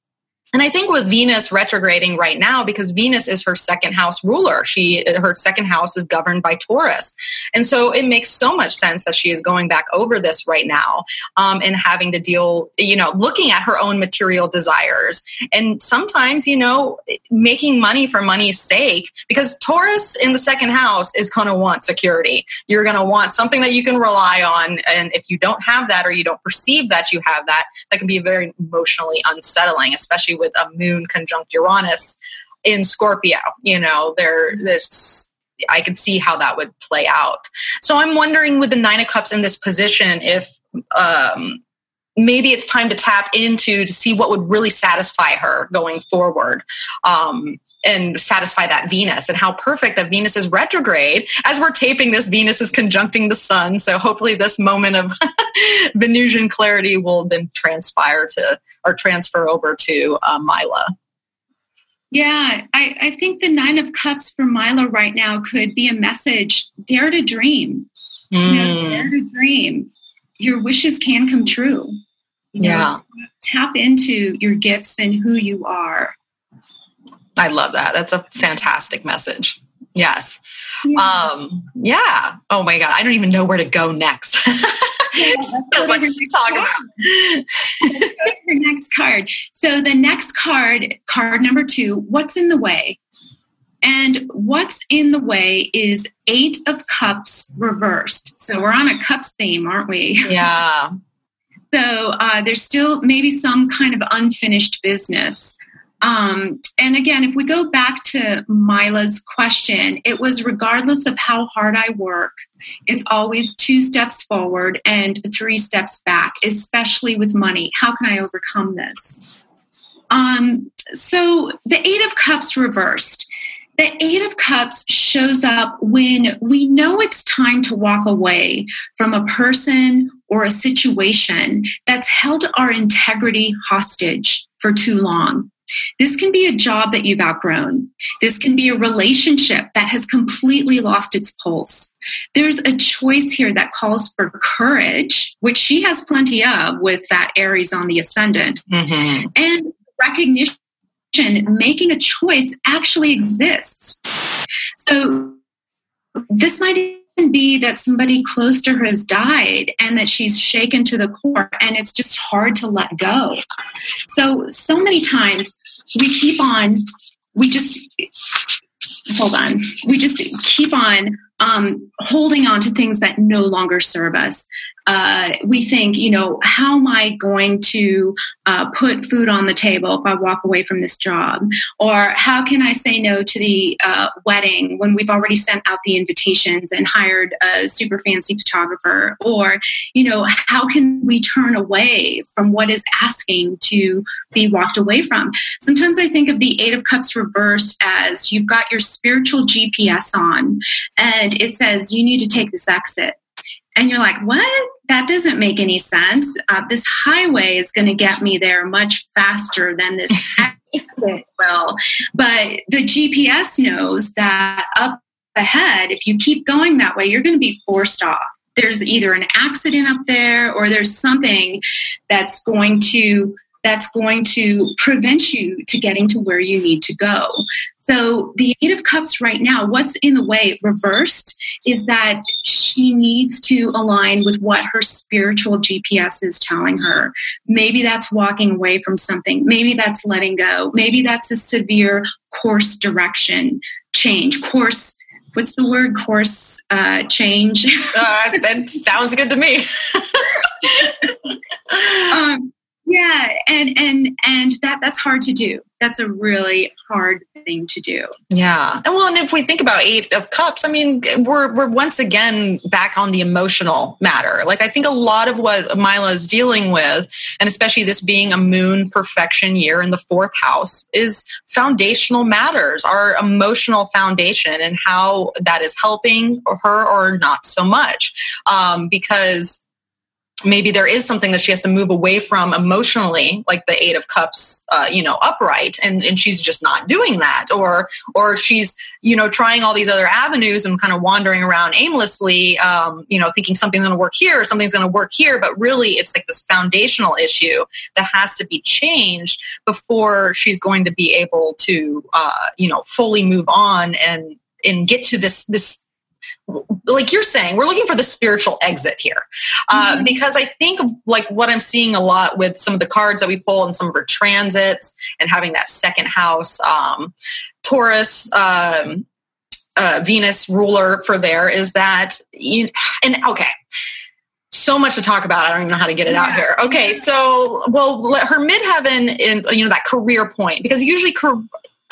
And I think with Venus retrograding right now, because Venus is her second house ruler, she her second house is governed by Taurus, and so it makes so much sense that she is going back over this right now um, and having to deal, you know, looking at her own material desires, and sometimes you know making money for money's sake, because Taurus in the second house is going to want security. You're going to want something that you can rely on, and if you don't have that or you don't perceive that you have that, that can be very emotionally unsettling, especially with a moon conjunct Uranus in Scorpio. You know, there there's I could see how that would play out. So I'm wondering with the Nine of Cups in this position if um, maybe it's time to tap into to see what would really satisfy her going forward um, and satisfy that Venus and how perfect that Venus is retrograde. As we're taping this, Venus is conjuncting the sun. So hopefully this moment of Venusian clarity will then transpire to or transfer over to uh, Mila. Yeah, I, I think the Nine of Cups for Mila right now could be a message dare to dream. Mm. You know, hmm. dare to dream. Your wishes can come true. You yeah. Know, tap into your gifts and who you are. I love that. That's a fantastic message. Yes. Yeah. Um, yeah. Oh my God. I don't even know where to go next. so much to talk about. your next card. So the next card, card number two, what's in the way? And what's in the way is Eight of Cups reversed. So we're on a cups theme, aren't we? Yeah. So uh, there's still maybe some kind of unfinished business. Um, and again, if we go back to Mila's question, it was regardless of how hard I work, it's always two steps forward and three steps back, especially with money. How can I overcome this? Um, so the Eight of Cups reversed. The Eight of Cups shows up when we know it's time to walk away from a person or a situation that's held our integrity hostage for too long. This can be a job that you've outgrown. This can be a relationship that has completely lost its pulse. There's a choice here that calls for courage, which she has plenty of with that Aries on the ascendant, mm-hmm. and recognition making a choice actually exists. So this might even be that somebody close to her has died and that she's shaken to the core and it's just hard to let go. So, so many times we keep on, we just, hold on, we just keep on um, holding on to things that no longer serve us uh, we think, you know, how am I going to uh, put food on the table if I walk away from this job? Or how can I say no to the uh, wedding when we've already sent out the invitations and hired a super fancy photographer? Or, you know, how can we turn away from what is asking to be walked away from? Sometimes I think of the Eight of Cups reversed as you've got your spiritual GPS on and it says you need to take this exit and you're like, what? That doesn't make any sense. Uh, this highway is going to get me there much faster than this will. But the GPS knows that up ahead, if you keep going that way, you're going to be forced off. There's either an accident up there or there's something that's going to that's going to prevent you to getting to where you need to go. So the Eight of Cups right now, what's in the way reversed is that she needs to align with what her spiritual GPS is telling her. Maybe that's walking away from something. Maybe that's letting go. Maybe that's a severe course direction change. Course what's the word course uh, change uh, that sounds good to me um, yeah and and and that that's hard to do. That's a really hard thing to do. Yeah and well and if we think about eight of cups i mean we're we're once again back on the emotional matter. Like i think a lot of what mila is dealing with and especially this being a moon perfection year in the fourth house is foundational matters our emotional foundation and how that is helping her or not so much. Um, because maybe there is something that she has to move away from emotionally like the eight of cups uh, you know upright and, and she's just not doing that. Or or she's you know trying all these other avenues and kind of wandering around aimlessly um, you know thinking something's going to work here something's going to work here. But really it's like this foundational issue that has to be changed before she's going to be able to uh, you know fully move on and and get to this this like you're saying, we're looking for the spiritual exit here. Uh, mm-hmm. Because I think like what I'm seeing a lot with some of the cards that we pull and some of our transits and having that second house, um, Taurus, um, uh, Venus ruler for there is that, you, and okay. So much to talk about. I don't even know how to get it out here. Okay, so well, her midheaven in you know that career point because usually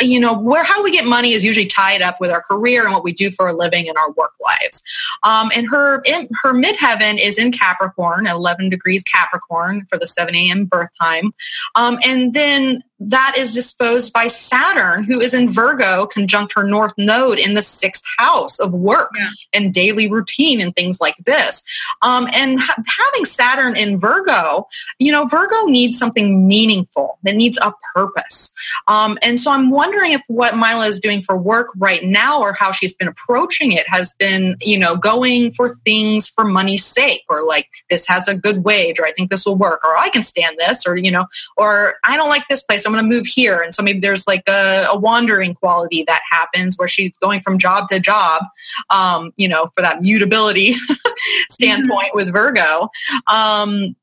you know where how we get money is usually tied up with our career and what we do for a living in our work lives. Um, and her in, her midheaven is in capricorn 11 degrees capricorn for the 7 a.m birth time. Um, and then that is disposed by Saturn, who is in Virgo, conjunct her North Node in the sixth house of work yeah. and daily routine and things like this. Um, and ha- having Saturn in Virgo, you know, Virgo needs something meaningful, that needs a purpose. Um, and so I'm wondering if what Mila is doing for work right now or how she's been approaching it has been, you know, going for things for money's sake or like this has a good wage or I think this will work or I can stand this or, you know, or I don't like this place I'm going to move here. And so maybe there's like a, a, wandering quality that happens where she's going from job to job, um, you know, for that mutability standpoint mm-hmm. with Virgo. Um,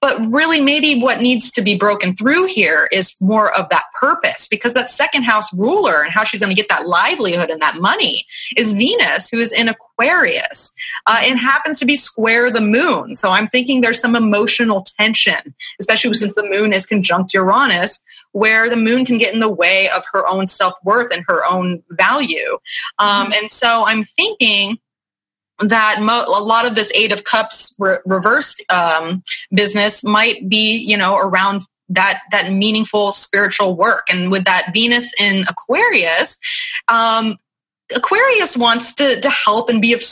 but really, maybe what needs to be broken through here is more of that purpose because that second house ruler and how she's going to get that livelihood and that money is Venus, who is in Aquarius uh, and happens to be square the moon. So I'm thinking there's some emotional tension, especially since the moon is conjunct Uranus, where the moon can get in the way of her own self worth and her own value. Um, and so I'm thinking that mo- a lot of this eight of cups re- reversed um, business might be you know around that that meaningful spiritual work and with that venus in aquarius um, Aquarius wants to, to help and be of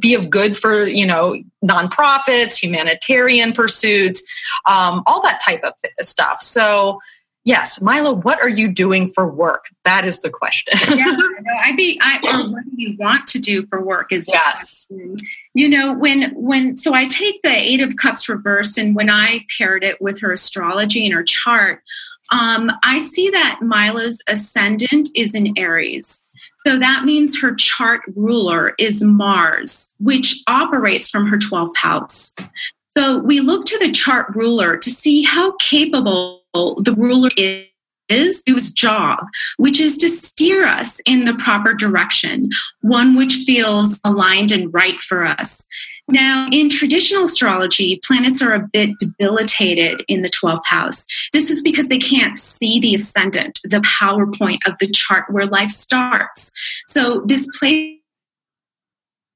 be of good for you know nonprofits, humanitarian pursuits, um, all that type of stuff. So yes, Mila, what are you doing for work? That is the question. yeah, no, I'd be, I, or what do you want to do for work is yes. You know, when, when, so I take the eight of cups reversed and when I paired it with her astrology and her chart, um, I see that Mila's ascendant is in Aries. So that means her chart ruler is Mars, which operates from her 12th house. So we look to the chart ruler to see how capable the ruler is is his job, which is to steer us in the proper direction, one which feels aligned and right for us. Now, in traditional astrology, planets are a bit debilitated in the 12th house. This is because they can't see the ascendant, the power point of the chart where life starts. So, this place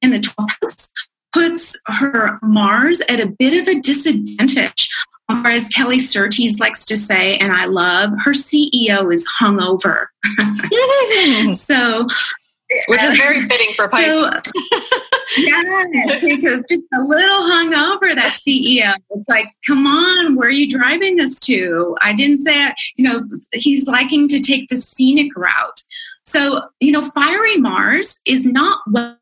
in the 12th house puts her Mars at a bit of a disadvantage or as Kelly Surtees likes to say, and I love, her CEO is hungover. so, which is very uh, fitting for Pisces. So, yes, he's a, just a little hungover. That CEO. It's like, come on, where are you driving us to? I didn't say, you know, he's liking to take the scenic route. So, you know, fiery Mars is not well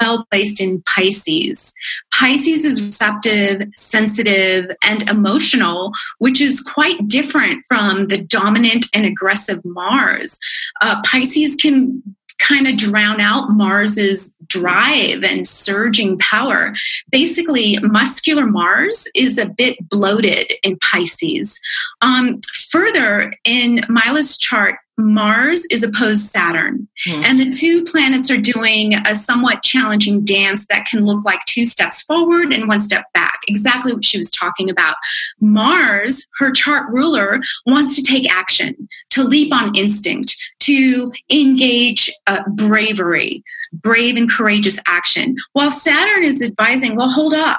well placed in Pisces. Pisces is receptive, sensitive, and emotional, which is quite different from the dominant and aggressive Mars. Uh, Pisces can kind of drown out Mars's drive and surging power. Basically, muscular Mars is a bit bloated in Pisces. Um, further, in Mila's chart, Mars is opposed Saturn. Hmm. And the two planets are doing a somewhat challenging dance that can look like two steps forward and one step back. Exactly what she was talking about. Mars, her chart ruler, wants to take action, to leap on instinct, to engage uh, bravery, brave and courageous action. While Saturn is advising, well, hold off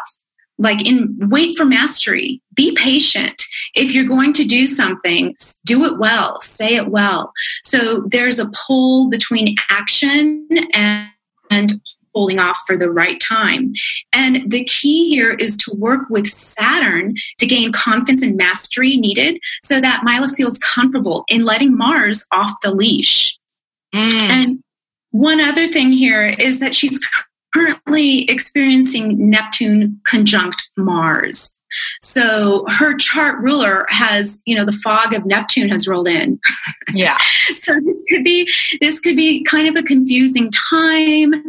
like in wait for mastery be patient if you're going to do something do it well say it well so there's a pull between action and, and holding off for the right time. And the key here is to work with Saturn to gain confidence and mastery needed so that Mila feels comfortable in letting Mars off the leash. Mm. And one other thing here is that she's currently experiencing Neptune conjunct Mars. So her chart ruler has, you know, the fog of Neptune has rolled in. Yeah. so this could be this could be kind of a confusing time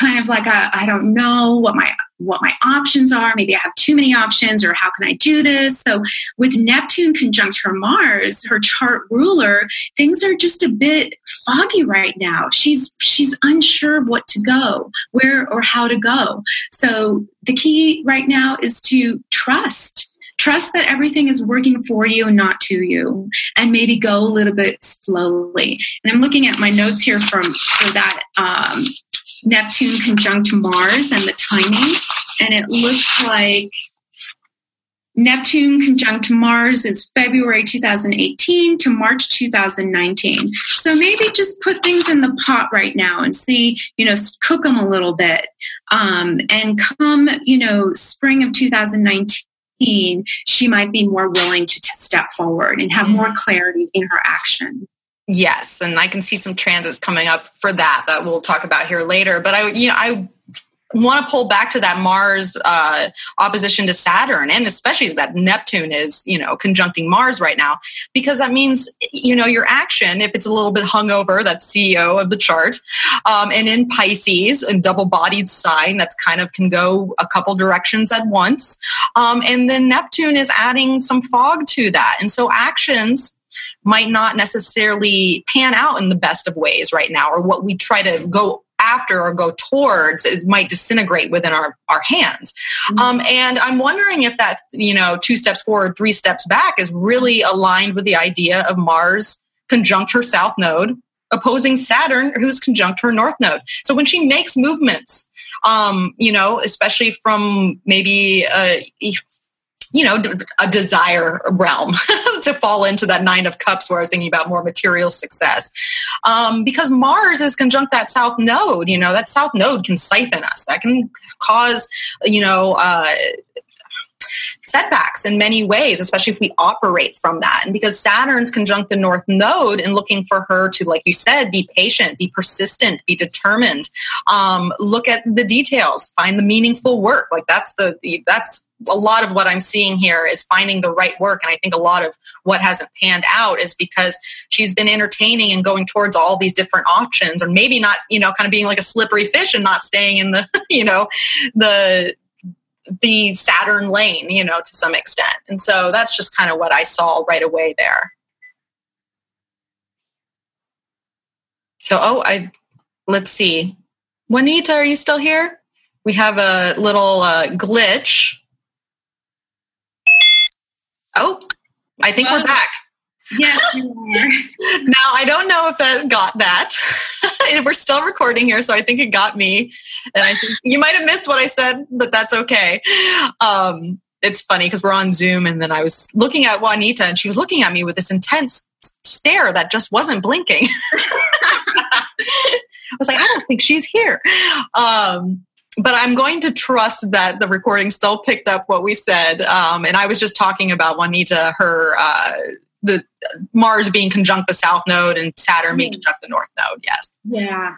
kind of like I don't know what my what my options are. Maybe i have too many options or how can i do this? So with neptune conjunct her mars her chart ruler things are just a bit foggy right now. She's she's unsure of what to go where or how to go. So the key right now is to trust trust that everything is working for you and not to you and maybe go a little bit slowly. And i'm looking at my notes here from for that um, Neptune conjunct Mars and the timing. And it looks like Neptune conjunct Mars is February 2018 to March 2019. So maybe just put things in the pot right now and see, you know, cook them a little bit. Um, and come, you know, spring of 2019, she might be more willing to, to step forward and have more mm-hmm. clarity in her action. Yes, and I can see some transits coming up for that that we'll talk about here later. But I, you know, I want to pull back to that Mars uh, opposition to Saturn, and especially that Neptune is, you know, conjuncting Mars right now, because that means, you know, your action, if it's a little bit hungover, that's CEO of the chart, um, and in Pisces, a double-bodied sign that's kind of can go a couple directions at once, um, and then Neptune is adding some fog to that, and so actions might not necessarily pan out in the best of ways right now, or what we try to go after or go towards it might disintegrate within our, our hands mm-hmm. um, and i'm wondering if that you know two steps forward three steps back is really aligned with the idea of mars conjunct her south node opposing saturn who's conjunct her north node so when she makes movements um, you know especially from maybe a you know, a desire realm to fall into that nine of cups where I was thinking about more material success. Um, because Mars is conjunct that south node, you know, that south node can siphon us. That can cause, you know, uh, setbacks in many ways, especially if we operate from that. And because Saturn's conjunct the North Node and looking for her to, like you said, be patient, be persistent, be determined, um, look at the details, find the meaningful work. Like that's the that's a lot of what I'm seeing here is finding the right work. And I think a lot of what hasn't panned out is because she's been entertaining and going towards all these different options, or maybe not, you know, kind of being like a slippery fish and not staying in the, you know, the the Saturn lane, you know, to some extent. And so that's just kind of what I saw right away there. So, oh, I let's see. Juanita, are you still here? We have a little uh, glitch Oh, I think well, we're back. Yes, you are. now, I don't know if that got that. we're still recording here, so I think it got me. And I think you might have missed what I said, but that's okay. Um, it's funny because we're on Zoom, and then I was looking at Juanita, and she was looking at me with this intense stare that just wasn't blinking. I was like, I don't think she's here. Um, but I'm going to trust that the recording still picked up what we said. Um, and I was just talking about Juanita, her uh, the Mars being conjunct the South Node and Saturn being conjunct the North Node. Yes. Yeah.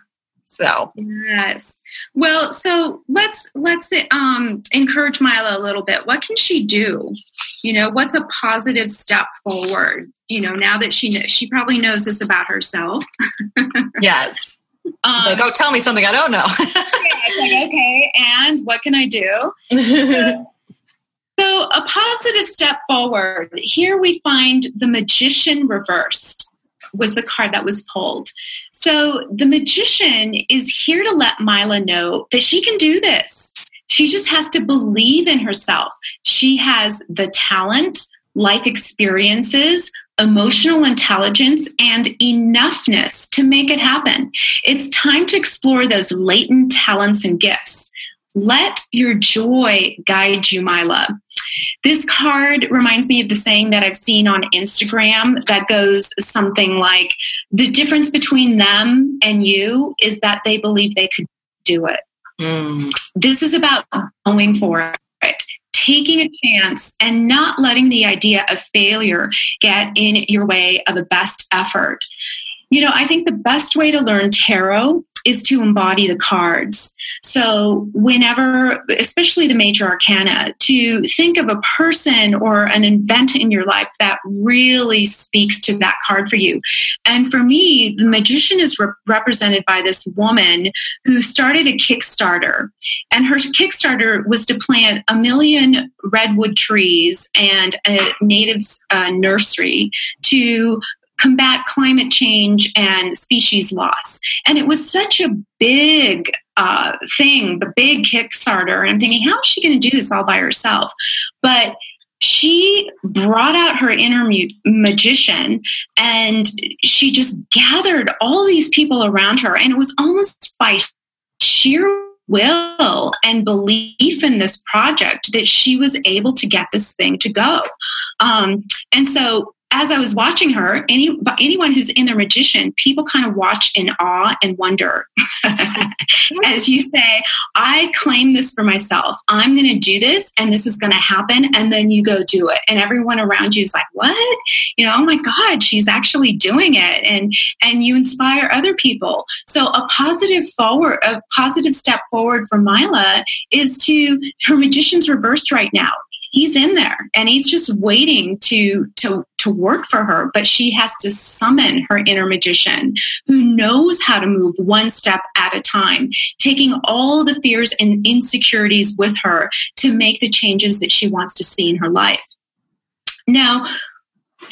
So yes. Well, so let's let's um, encourage Mila a little bit. What can she do? You know, what's a positive step forward? You know, now that she knows, she probably knows this about herself. yes. Um, like, oh, tell me something I don't know. yeah, it's like, okay, and what can I do? so, so, a positive step forward. Here we find the magician reversed was the card that was pulled. So, the magician is here to let Mila know that she can do this. She just has to believe in herself. She has the talent, life experiences, emotional intelligence, and enoughness to make it happen. It's time to explore those latent talents and gifts. Let your joy guide you, Mila. This card reminds me of the saying that I've seen on Instagram that goes something like the difference between them and you is that they believe they could do it. Mm. This is about going for it, taking a chance and not letting the idea of failure get in your way of a best effort. You know, I think the best way to learn tarot is to embody the cards. So, whenever, especially the major arcana, to think of a person or an event in your life that really speaks to that card for you. And for me, the magician is re- represented by this woman who started a Kickstarter. And her Kickstarter was to plant a million redwood trees and a native uh, nursery to combat climate change and species loss. And it was such a big uh, thing, the big Kickstarter. And I'm thinking, how is she going to do this all by herself? But she brought out her inner magician and she just gathered all these people around her. And it was almost by sheer will and belief in this project that she was able to get this thing to go. Um, and so as I was watching her, any anyone who's in the magician, people kind of watch in awe and wonder. as you say, I claim this for myself. I'm going to do this, and this is going to happen. And then you go do it, and everyone around you is like, "What? You know? Oh my God, she's actually doing it!" And and you inspire other people. So a positive forward, a positive step forward for Mila is to her magician's reversed right now he's in there and he's just waiting to to to work for her but she has to summon her inner magician who knows how to move one step at a time taking all the fears and insecurities with her to make the changes that she wants to see in her life. Now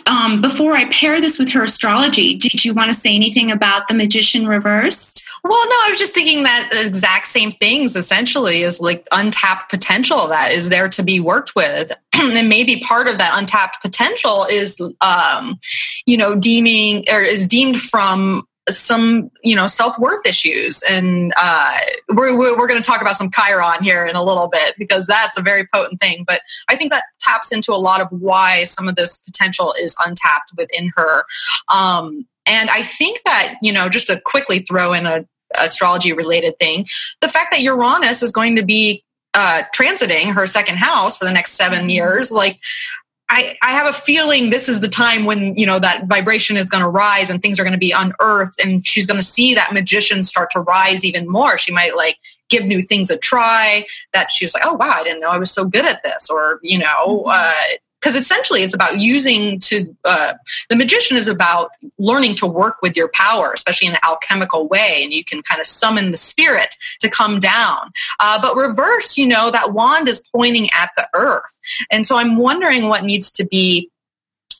um, before I pair this with her astrology, did you want to say anything about the magician reversed? Well, no, I was just thinking that the exact same things essentially is like untapped potential that is there to be worked with. and maybe part of that untapped potential is, um, you know, deeming or is deemed from some you know self-worth issues. And uh, we're, we're going to talk about some chiron here in a little bit because that's a very potent thing. But i think that taps into a lot of why some of this potential is untapped within her. Um, and i think that you know just to quickly throw in a astrology related thing the fact that uranus is going to be uh, transiting her second house for the next seven years like I, I have a feeling this is the time when you know that vibration is going to rise and things are going to be unearthed and she's going to see that magician start to rise even more she might like give new things a try that she's like oh wow i didn't know i was so good at this or you know mm-hmm. uh, because essentially it's about using to uh, the magician is about learning to work with your power especially in an alchemical way and you can kind of summon the spirit to come down. Uh, but reverse you know that wand is pointing at the earth. And so i'm wondering what needs to be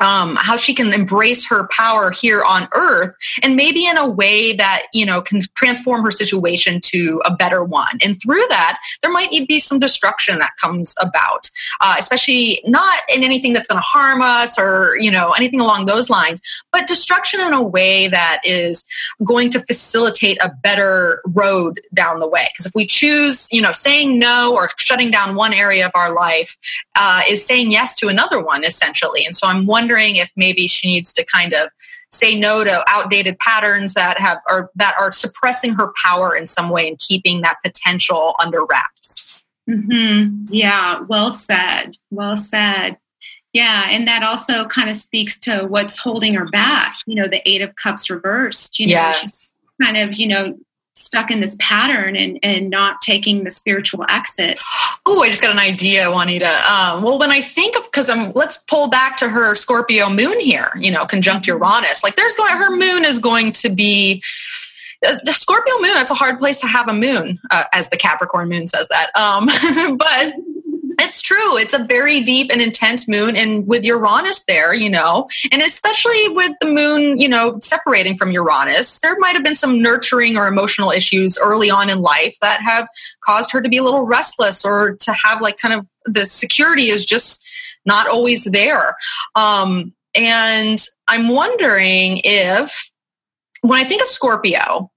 um, how she can embrace her power here on earth and maybe in a way that you know can transform her situation to a better one. And through that there might be some destruction that comes about uh, especially not in anything that's going to harm us or you know anything along those lines but destruction in a way that is going to facilitate a better road down the way. Because if we choose you know saying no or shutting down one area of our life uh, is saying yes to another one essentially. And so i'm wondering wondering if maybe she needs to kind of say no to outdated patterns that have or that are suppressing her power in some way and keeping that potential under wraps. Mm-hmm. Yeah, well said. Well said. Yeah, and that also kind of speaks to what's holding her back. You know, the Eight of Cups reversed. You know, yes. she's kind of you know stuck in this pattern and, and not taking the spiritual exit. Oh, I just got an idea, Juanita. Um, well, when I think of, because I'm, let's pull back to her Scorpio moon here, you know, conjunct. Uranus. Like there's going, her moon is going to be, uh, the Scorpio moon, that's a hard place to have a moon, uh, as the Capricorn moon says that. Um, but it's true. It's a very deep and intense moon. And with Uranus there, you know, and especially with the moon, you know, separating from Uranus, there might have been some nurturing or emotional issues early on in life that have caused her to be a little restless or to have like kind of the security is just not always there. Um, and I'm wondering if when I think of Scorpio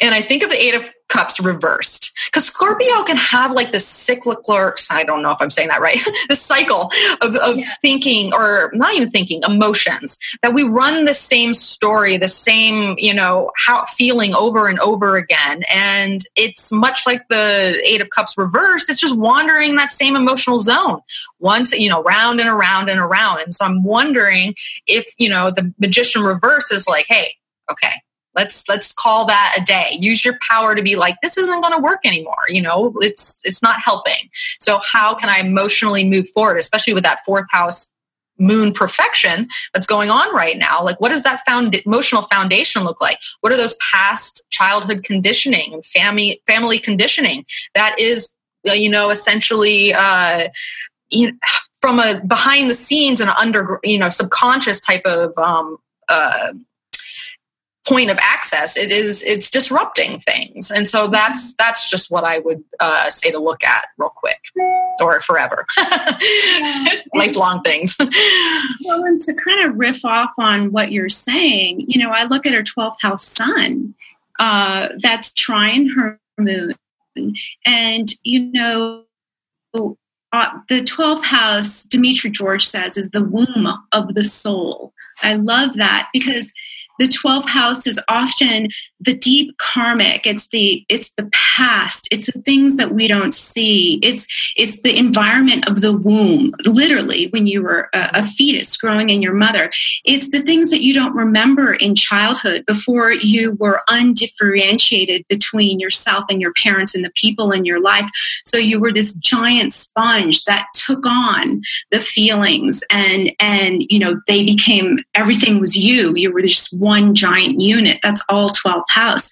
and I think of the Eight of cups reversed. Because scorpio can have like this cyclical i don't know if i'm saying that right the cycle of, of yeah. thinking or not even thinking emotions that we run the same story the same you know how feeling over and over again. And it's much like the eight of cups reversed. It's just wandering that same emotional zone once you know round and around and around. And so i'm wondering if you know the magician reverse is like hey okay let's let's call that a day. Use your power to be like this isn't going to work anymore you know? It's it's not helping. So how can i emotionally move forward especially with that fourth house moon perfection that's going on right now? Like what does that found emotional foundation look like? What are those past childhood conditioning and family family conditioning that is uh, you know essentially uh you know, from a behind the scenes and under you know subconscious type of um uh point of access it is it's disrupting things. And so that's that's just what i would uh, say to look at real quick or forever. Lifelong things. Well and to kind of riff off on what you're saying you know i look at her 12th house sun uh, that's trine her moon. And you know uh, the 12th house Demetra George says is the womb of the soul. I love that because the 12th house is often the deep karmic it's the it's the past it's the things that we don't see it's it's the environment of the womb. Literally when you were a, a fetus growing in your mother it's the things that you don't remember in childhood before you were undifferentiated between yourself and your parents and the people in your life. So you were this giant sponge that took on the feelings and and you know they became everything was you. You were just one giant unit. That's all 12th house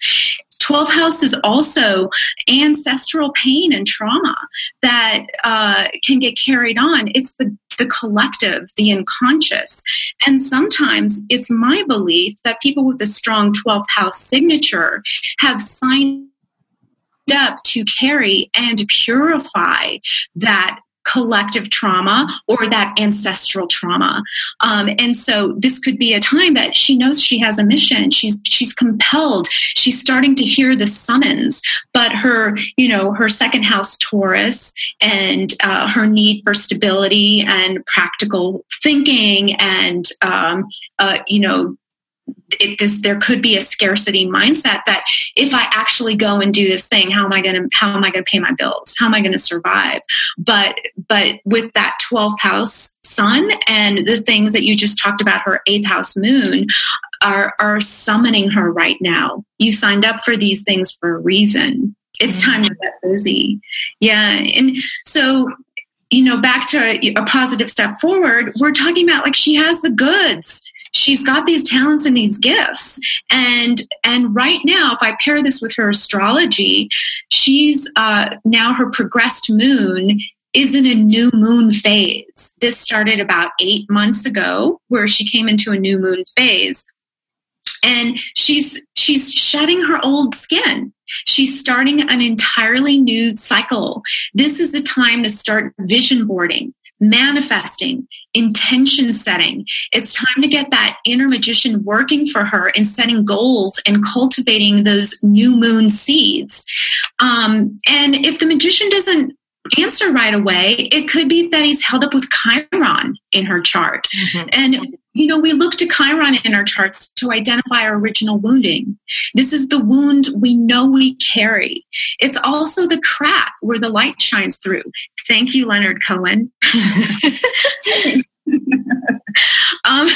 12th house is also ancestral pain and trauma that uh, can get carried on. It's the, the collective, the unconscious. And sometimes it's my belief that people with a strong 12th house signature have signed up to carry and purify that collective trauma or that ancestral trauma. Um, and so this could be a time that she knows she has a mission. She's she's compelled. She's starting to hear the summons, but her you know her second house Taurus and uh, her need for stability and practical thinking and um, uh, you know it, this, there could be a scarcity mindset that if I actually go and do this thing, how am I going to how am I going to pay my bills? How am I going to survive? But but with that twelfth house sun and the things that you just talked about, her eighth house moon are are summoning her right now. You signed up for these things for a reason. It's mm-hmm. time to get busy. Yeah, and so you know back to a, a positive step forward. We're talking about like she has the goods she's got these talents and these gifts. And and right now if i pair this with her astrology she's uh, now her progressed moon is in a new moon phase. This started about eight months ago where she came into a new moon phase. And she's she's shedding her old skin. She's starting an entirely new cycle. This is the time to start vision boarding manifesting, intention setting. It's time to get that inner magician working for her and setting goals and cultivating those new moon seeds. Um, and if the magician doesn't answer right away, it could be that he's held up with Chiron in her chart. Mm-hmm. And you know, we look to Chiron in our charts to identify our original wounding. This is the wound we know we carry. It's also the crack where the light shines through. Thank you, Leonard Cohen. um,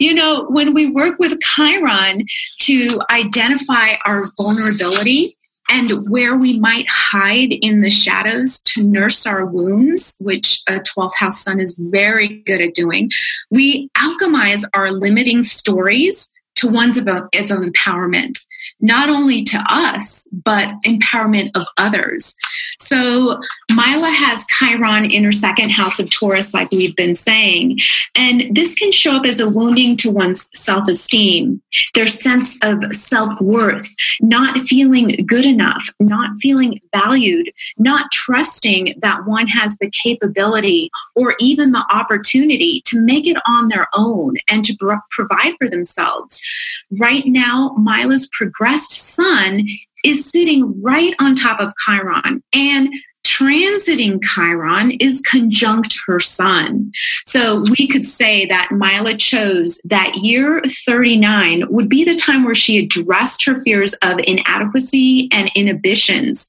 you know, when we work with Chiron to identify our vulnerability, and where we might hide in the shadows to nurse our wounds, which a 12th house sun is very good at doing, we alchemize our limiting stories to ones of, of empowerment not only to us, but empowerment of others. So Mila has Chiron in her second house of Taurus, like we've been saying. And this can show up as a wounding to one's self esteem, their sense of self worth, not feeling good enough, not feeling valued, not trusting that one has the capability or even the opportunity to make it on their own and to provide for themselves. Right now, Mila's progressing sun is sitting right on top of Chiron. And transiting Chiron is conjunct her sun. So we could say that Mila chose that year 39 would be the time where she addressed her fears of inadequacy and inhibitions,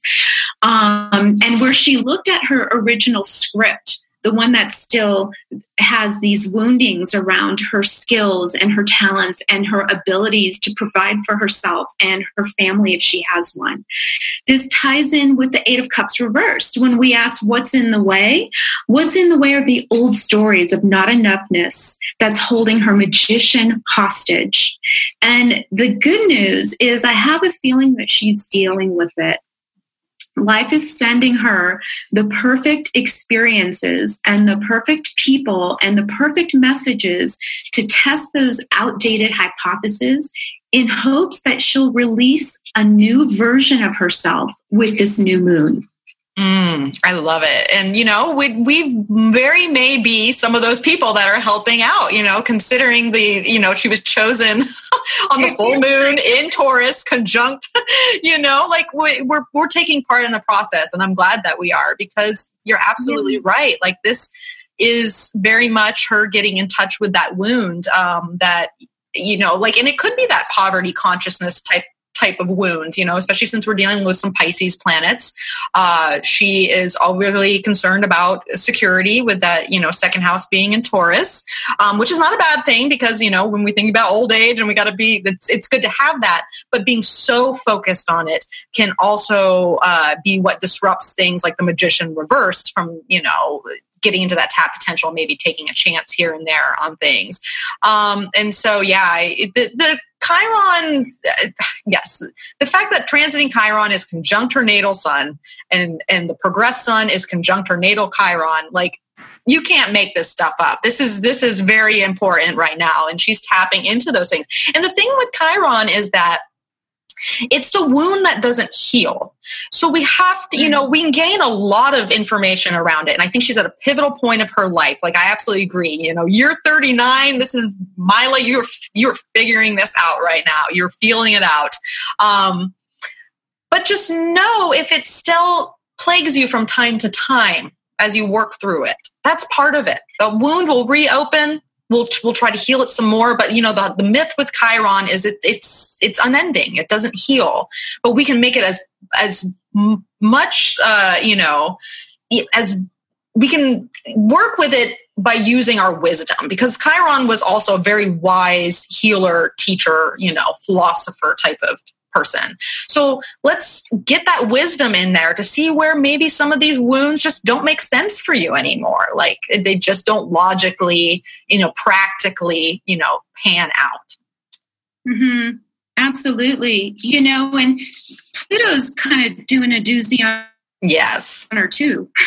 um, and where she looked at her original script the one that still has these woundings around her skills and her talents and her abilities to provide for herself and her family if she has one. This ties in with the Eight of Cups reversed. When we ask what's in the way, what's in the way are the old stories of not enoughness that's holding her magician hostage. And the good news is, I have a feeling that she's dealing with it life is sending her the perfect experiences and the perfect people and the perfect messages to test those outdated hypotheses in hopes that she'll release a new version of herself with this new moon. Mm, I love it. And, you know, we, we very may be some of those people that are helping out, you know, considering the, you know, she was chosen on the full moon in Taurus, conjunct, you know, like we're, we're taking part in the process. And I'm glad that we are because you're absolutely right. Like this is very much her getting in touch with that wound um, that, you know, like, and it could be that poverty consciousness type type of wound, you know, especially since we're dealing with some Pisces planets. Uh, she is all really concerned about security with that, you know, second house being in Taurus, um, which is not a bad thing because, you know, when we think about old age and we got to be, it's, it's good to have that, but being so focused on it can also uh, be what disrupts things like the magician reversed from, you know, getting into that tap potential, maybe taking a chance here and there on things. Um, and so, yeah, the, the Chiron, uh, yes, the fact that transiting Chiron is conjunct her natal sun and and the progressed sun is conjunct her natal Chiron, like you can't make this stuff up. This is this is very important right now, and she's tapping into those things. And the thing with Chiron is that it's the wound that doesn't heal. So we have to, you know, we gain a lot of information around it. And I think she's at a pivotal point of her life. Like I absolutely agree. You know, you're 39. This is Mila. You're you're figuring this out right now. You're feeling it out. Um, but just know if it still plagues you from time to time as you work through it. That's part of it. The wound will reopen we'll we'll try to heal it some more but you know the, the myth with chiron is it, it's it's unending. It doesn't heal. But we can make it as as much uh, you know as we can work with it by using our wisdom because chiron was also a very wise healer teacher you know philosopher type of person. So let's get that wisdom in there to see where maybe some of these wounds just don't make sense for you anymore. Like they just don't logically, you know, practically, you know, pan out. Mm-hmm. Absolutely. You know, and Pluto's kind of doing a doozy on Yes. One or two.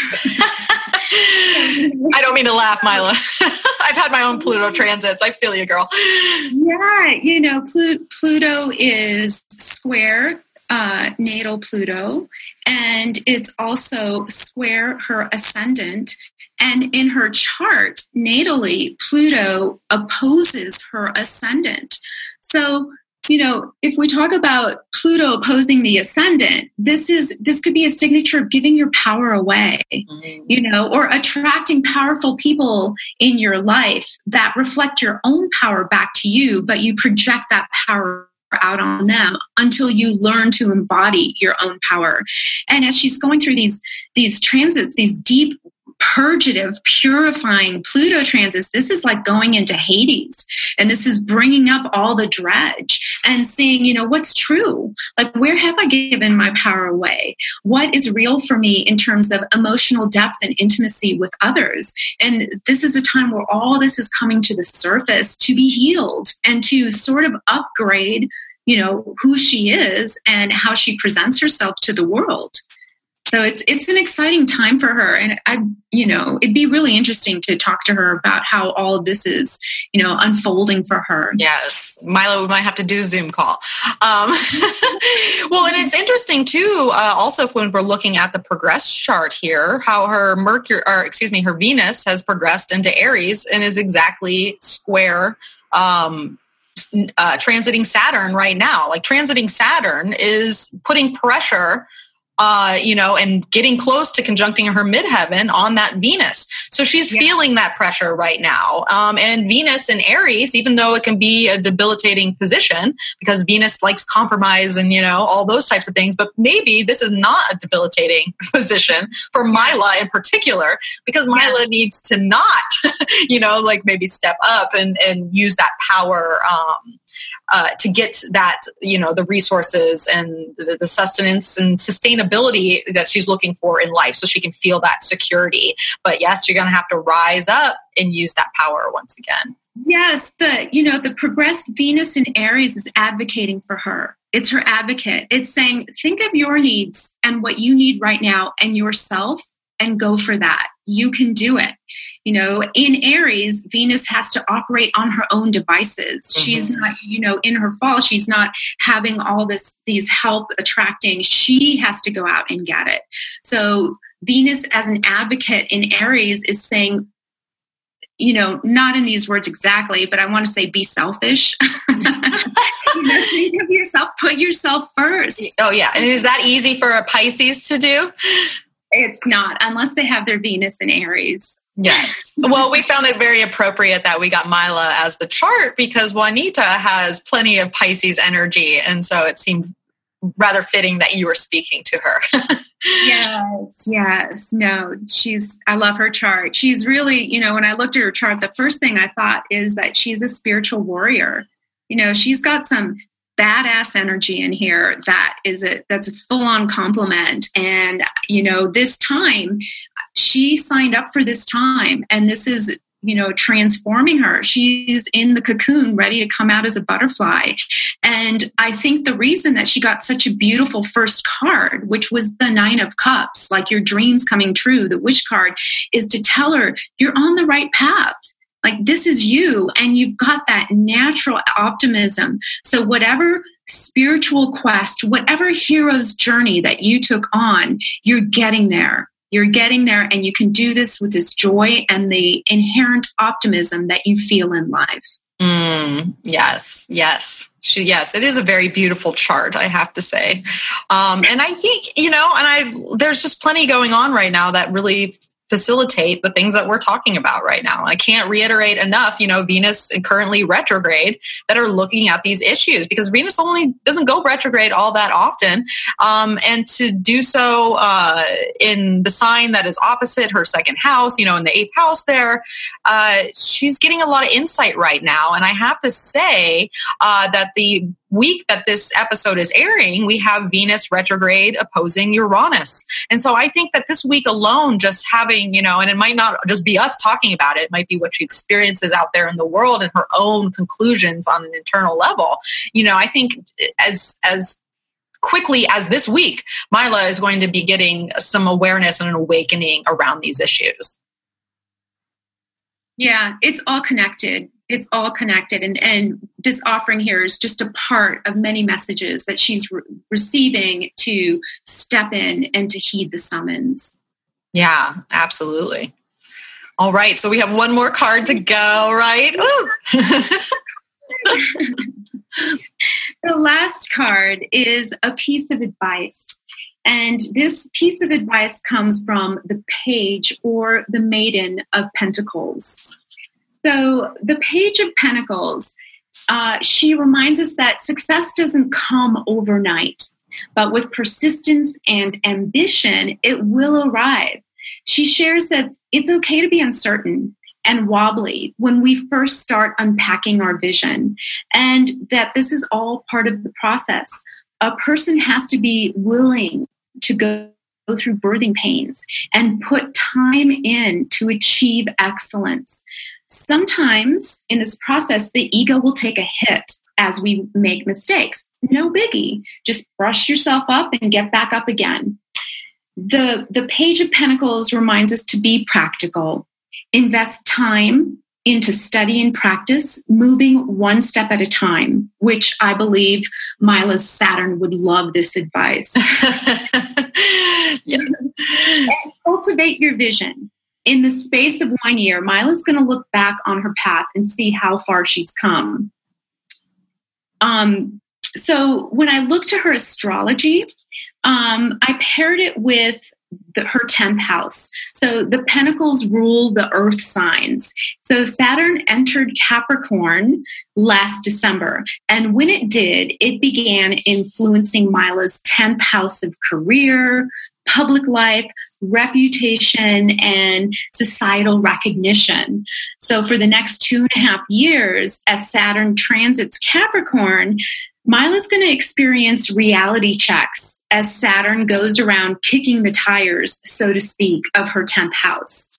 I don't mean to laugh, Mila. I've had my own Pluto transits. I feel you, girl. Yeah, you know, Pl- Pluto is square uh, natal Pluto, and it's also square her ascendant. And in her chart, natally, Pluto opposes her ascendant. So you know, if we talk about Pluto opposing the ascendant, this is this could be a signature of giving your power away, mm-hmm. you know, or attracting powerful people in your life that reflect your own power back to you, but you project that power out on them until you learn to embody your own power. And as she's going through these these transits, these deep purgative, purifying Pluto transits, this is like going into Hades. And this is bringing up all the dredge and seeing, you know, what's true? Like, where have I given my power away? What is real for me in terms of emotional depth and intimacy with others? And this is a time where all this is coming to the surface to be healed and to sort of upgrade you know who she is and how she presents herself to the world so it's it's an exciting time for her. And i you know it'd be really interesting to talk to her about how all of this is you know unfolding for her. Yes. Mila we might have to do a zoom call. Um, well and it's interesting too uh, also when we're looking at the progress chart here how her mercury or excuse me her venus has progressed into aries and is exactly square um, uh, transiting Saturn right now. Like transiting Saturn is putting pressure uh, you know, and getting close to conjuncting her midheaven on that Venus. So she's yeah. feeling that pressure right now. Um, and Venus in Aries, even though it can be a debilitating position because Venus likes compromise and, you know, all those types of things, but maybe this is not a debilitating position for Mila in particular because Mila yeah. needs to not, you know, like maybe step up and, and use that power. Um, uh, to get that you know the resources and the, the, sustenance and sustainability that she's looking for in life so she can feel that security. But yes you're going to have to rise up and use that power once again. Yes the you know the progressed venus in aries is advocating for her. It's her advocate. It's saying think of your needs and what you need right now and yourself and go for that you can do it. You know in aries venus has to operate on her own devices. Mm-hmm. she's not you know in her fall she's not having all this these help attracting. She has to go out and get it. So venus as an advocate in aries is saying you know not in these words exactly but i want to say be selfish. You know, think of yourself put yourself first. Oh yeah. And is that easy for a pisces to do it's not unless they have their venus in aries Yes. well, we found it very appropriate that we got Mila as the chart because Juanita has plenty of Pisces energy. And so it seemed rather fitting that you were speaking to her. yes, yes. No, she's, I love her chart. She's really, you know, when I looked at her chart, the first thing I thought is that she's a spiritual warrior. You know, she's got some badass energy in here that is a that's a full on compliment. And you know this time she signed up for this time and this is you know transforming her. She's in the cocoon ready to come out as a butterfly. And i think the reason that she got such a beautiful first card which was the nine of cups like your dreams coming true the wish card is to tell her you're on the right path like this is you and you've got that natural optimism so whatever spiritual quest whatever hero's journey that you took on you're getting there you're getting there, and you can do this with this joy and the inherent optimism that you feel in life. Mm, yes, yes. She, yes, it is a very beautiful chart, I have to say. Um, and I think, you know, and I, there's just plenty going on right now that really facilitate the things that we're talking about right now. I can't reiterate enough, you know, Venus currently retrograde that are looking at these issues because Venus only doesn't go retrograde all that often. Um, and to do so uh, in the sign that is opposite her second house, you know, in the eighth house there, uh, she's getting a lot of insight right now. And I have to say uh, that the week that this episode is airing, we have Venus retrograde opposing Uranus. And so I think that this week alone, just having, you know, and it might not just be us talking about it, it might be what she experiences out there in the world and her own conclusions on an internal level. You know, I think as, as, quickly as this week, Mila is going to be getting some awareness and an awakening around these issues. Yeah, it's all connected it's all connected. And and this offering here is just a part of many messages that she's re- receiving to step in and to heed the summons. Yeah absolutely. All right so we have one more card to go right? The last card is a piece of advice. And this piece of advice comes from the page or the maiden of pentacles so, the Page of Pentacles, uh, she reminds us that success doesn't come overnight, but with persistence and ambition, it will arrive. She shares that it's okay to be uncertain and wobbly when we first start unpacking our vision, and that this is all part of the process. A person has to be willing to go through birthing pains and put time in to achieve excellence. Sometimes in this process, the ego will take a hit as we make mistakes. No biggie. Just brush yourself up and get back up again. The, the Page of Pentacles reminds us to be practical, invest time into study and practice, moving one step at a time, which I believe Mila's Saturn would love this advice. yeah. cultivate your vision in the space of one year, Mila's going to look back on her path and see how far she's come. Um, so when I looked to her astrology, um, I paired it with the, her 10th house. So the pentacles rule the earth signs. So Saturn entered Capricorn last December. And when it did, it began influencing Mila's 10th house of career, public life, reputation, and societal recognition. So for the next two and a half years, as Saturn transits Capricorn, Mila's going to experience reality checks as Saturn goes around kicking the tires, so to speak, of her 10th house.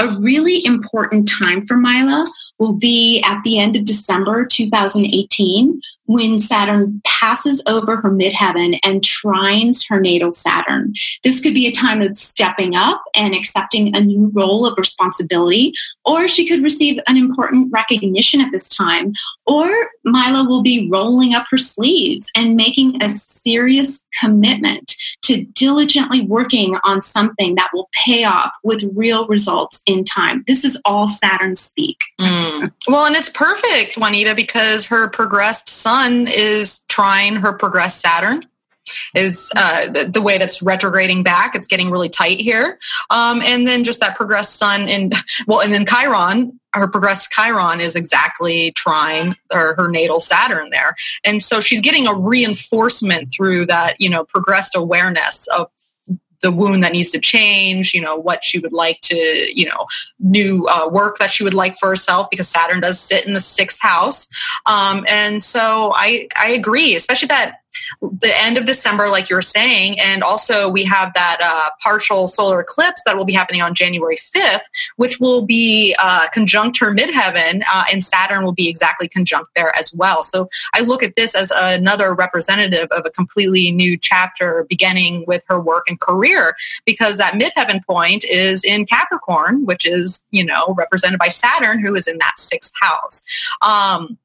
A really important time for Mila will be at the end of December 2018 when Saturn passes over her midheaven and trines her natal Saturn. This could be a time of stepping up and accepting a new role of responsibility, or she could receive an important recognition at this time, or Mila will be rolling up her sleeves and making a serious commitment to diligently working on something that will pay off with real results in time. This is all Saturn speak. Mm. Well, and it's perfect, Juanita, because her progressed sun is trine her progressed Saturn is uh, the, the, way that's retrograding back. It's getting really tight here. Um, and then just that progressed sun and well, and then Chiron, her progressed Chiron is exactly trine or her natal Saturn there. And so she's getting a reinforcement through that, you know, progressed awareness of the wound that needs to change, you know, what she would like to, you know, new uh, work that she would like for herself because Saturn does sit in the sixth house. Um, and so I, I agree, especially that the end of December, like you were saying, and also we have that uh, partial solar eclipse that will be happening on January 5th, which will be uh, conjunct her midheaven, uh, and Saturn will be exactly conjunct there as well. So I look at this as another representative of a completely new chapter beginning with her work and career, because that midheaven point is in Capricorn, which is, you know, represented by Saturn, who is in that sixth house. Um,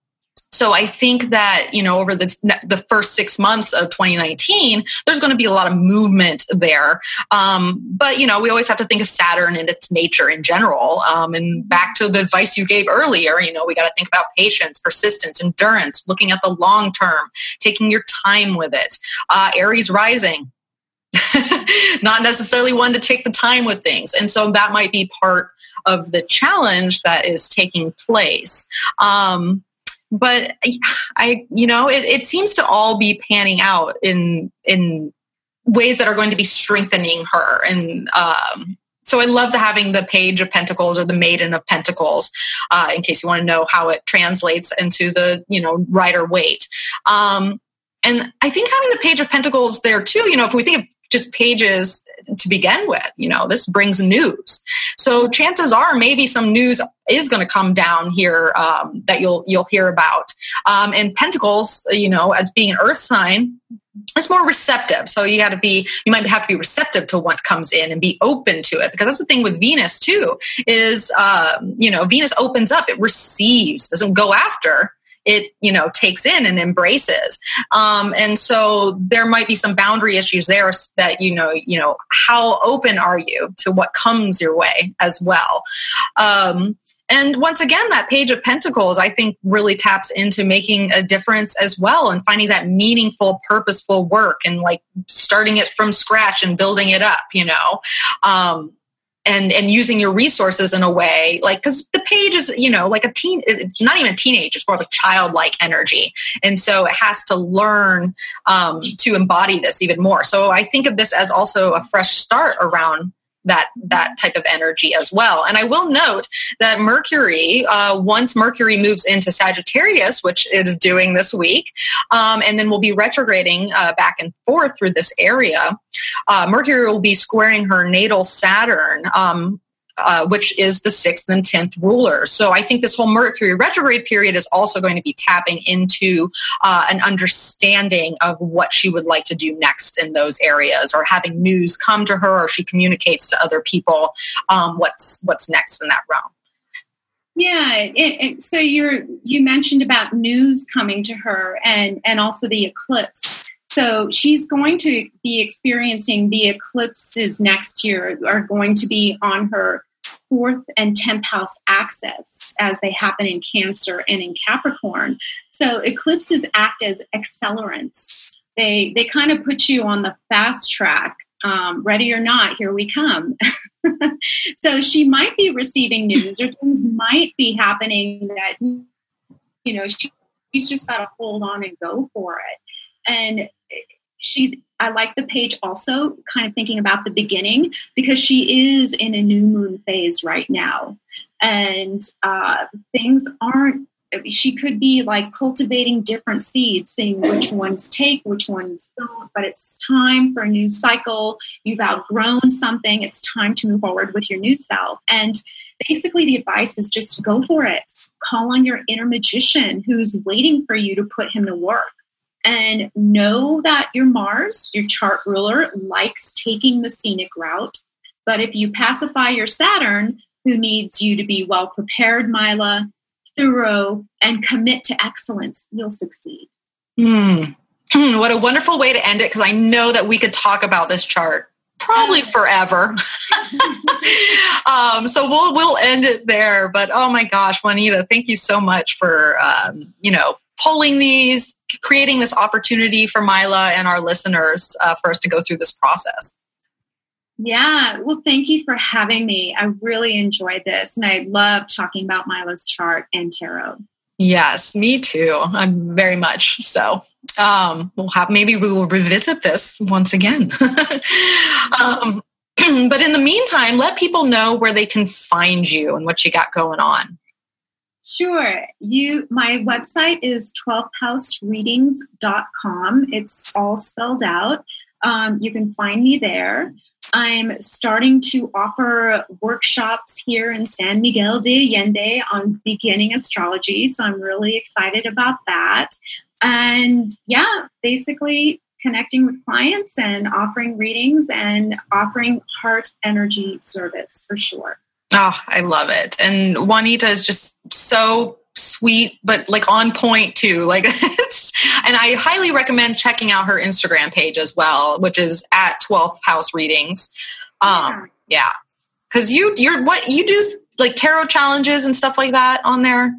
so I think that, you know, over the, the first six months of 2019, there's going to be a lot of movement there. Um, but, you know, we always have to think of Saturn and its nature in general. Um, and back to the advice you gave earlier, you know, we got to think about patience, persistence, endurance, looking at the long term, taking your time with it. Uh, Aries rising, not necessarily one to take the time with things. And so that might be part of the challenge that is taking place. Um, but I, you know, it, it seems to all be panning out in in ways that are going to be strengthening her and um, so I love the having the page of pentacles or the maiden of pentacles, uh, in case you want to know how it translates into the you know Rider Waite. Um, and I think having the page of pentacles there too, you know, if we think of just pages to begin with. You know, this brings news. So chances are maybe some news is going to come down here um, that you'll you'll hear about. Um, and Pentacles, you know, as being an Earth sign, it's more receptive. So you got to be, you might have to be receptive to what comes in and be open to it because that's the thing with Venus too. Is um, you know Venus opens up, it receives, doesn't go after it you know takes in and embraces um, and so there might be some boundary issues there that you know you know how open are you to what comes your way as well um, and once again, that page of pentacles, I think, really taps into making a difference as well and finding that meaningful, purposeful work and like starting it from scratch and building it up, you know. Um, and and using your resources in a way like because the page is you know like a teen it's not even a teenage it's more of a childlike energy. And so it has to learn um, to embody this even more. So i think of this as also a fresh start around that that type of energy as well. And I will note that Mercury, uh, once Mercury moves into Sagittarius, which is doing this week, um, and then we'll be retrograding uh, back and forth through this area, uh, Mercury will be squaring her natal Saturn. Um, uh, which is the sixth and tenth ruler. So I think this whole Mercury retrograde period is also going to be tapping into uh, an understanding of what she would like to do next in those areas, or having news come to her, or she communicates to other people um, what's what's next in that realm. Yeah, it, it, so you're you mentioned about news coming to her, and and also the eclipse. So she's going to be experiencing the eclipses next year are going to be on her fourth and 10th house axis as they happen in Cancer and in Capricorn. So eclipses act as accelerants. They, they kind of put you on the fast track. Um, ready or not, here we come. so she might be receiving news or things might be happening that, you know, she, she's just got to hold on and go for it. And she's I like the page also kind of thinking about the beginning because she is in a new moon phase right now. And uh, things aren't, she could be like cultivating different seeds, seeing which ones take, which ones don't. But it's time for a new cycle. You've outgrown something. It's time to move forward with your new self. And basically, the advice is just go for it. Call on your inner magician who's waiting for you to put him to work and know that your Mars, your chart ruler, likes taking the scenic route. But if you pacify your Saturn, who needs you to be well prepared, Mila, thorough, and commit to excellence, you'll succeed. Mm. what a wonderful way to end it because I know that we could talk about this chart probably forever. um, so we'll we'll end it there. But oh my gosh, Juanita, thank you so much for um, you know pulling these, creating this opportunity for Mila and our listeners uh, for us to go through this process. Yeah, well, thank you for having me. I really enjoyed this, and I love talking about Mila's chart and tarot. Yes, me too. I'm very much so. Um, we'll have maybe we will revisit this once again. um, but in the meantime, let people know where they can find you and what you got going on. Sure. You my website is 12thhousereadings.com. It's all spelled out. Um, you can find me there. I'm starting to offer workshops here in San Miguel de Allende on beginning astrology, so I'm really excited about that. And yeah, basically connecting with clients and offering readings and offering heart energy service for sure. Oh, I love it. And Juanita is just so sweet, but like on point too. Like it's, and I highly recommend checking out her Instagram page as well, which is at 12th House Readings. Um, yeah. Cause you, you're what you do like tarot challenges and stuff like that on there?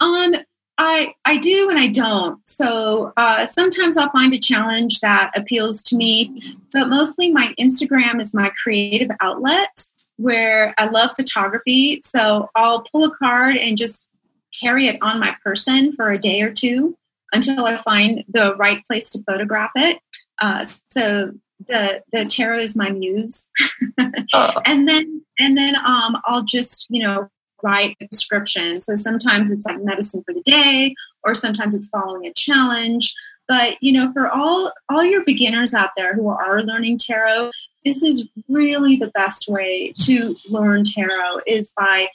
Um, I, I do and I don't. So uh, sometimes I'll find a challenge that appeals to me, but mostly my Instagram is my creative outlet where I love photography. So I'll pull a card and just carry it on my person for a day or two until I find the right place to photograph it. Uh, so the the tarot is my muse, uh. and then and then um, I'll just you know write a description. So sometimes it's like medicine for the day, or sometimes it's following a challenge. But you know, for all all your beginners out there who are learning tarot, this is really the best way to learn tarot is by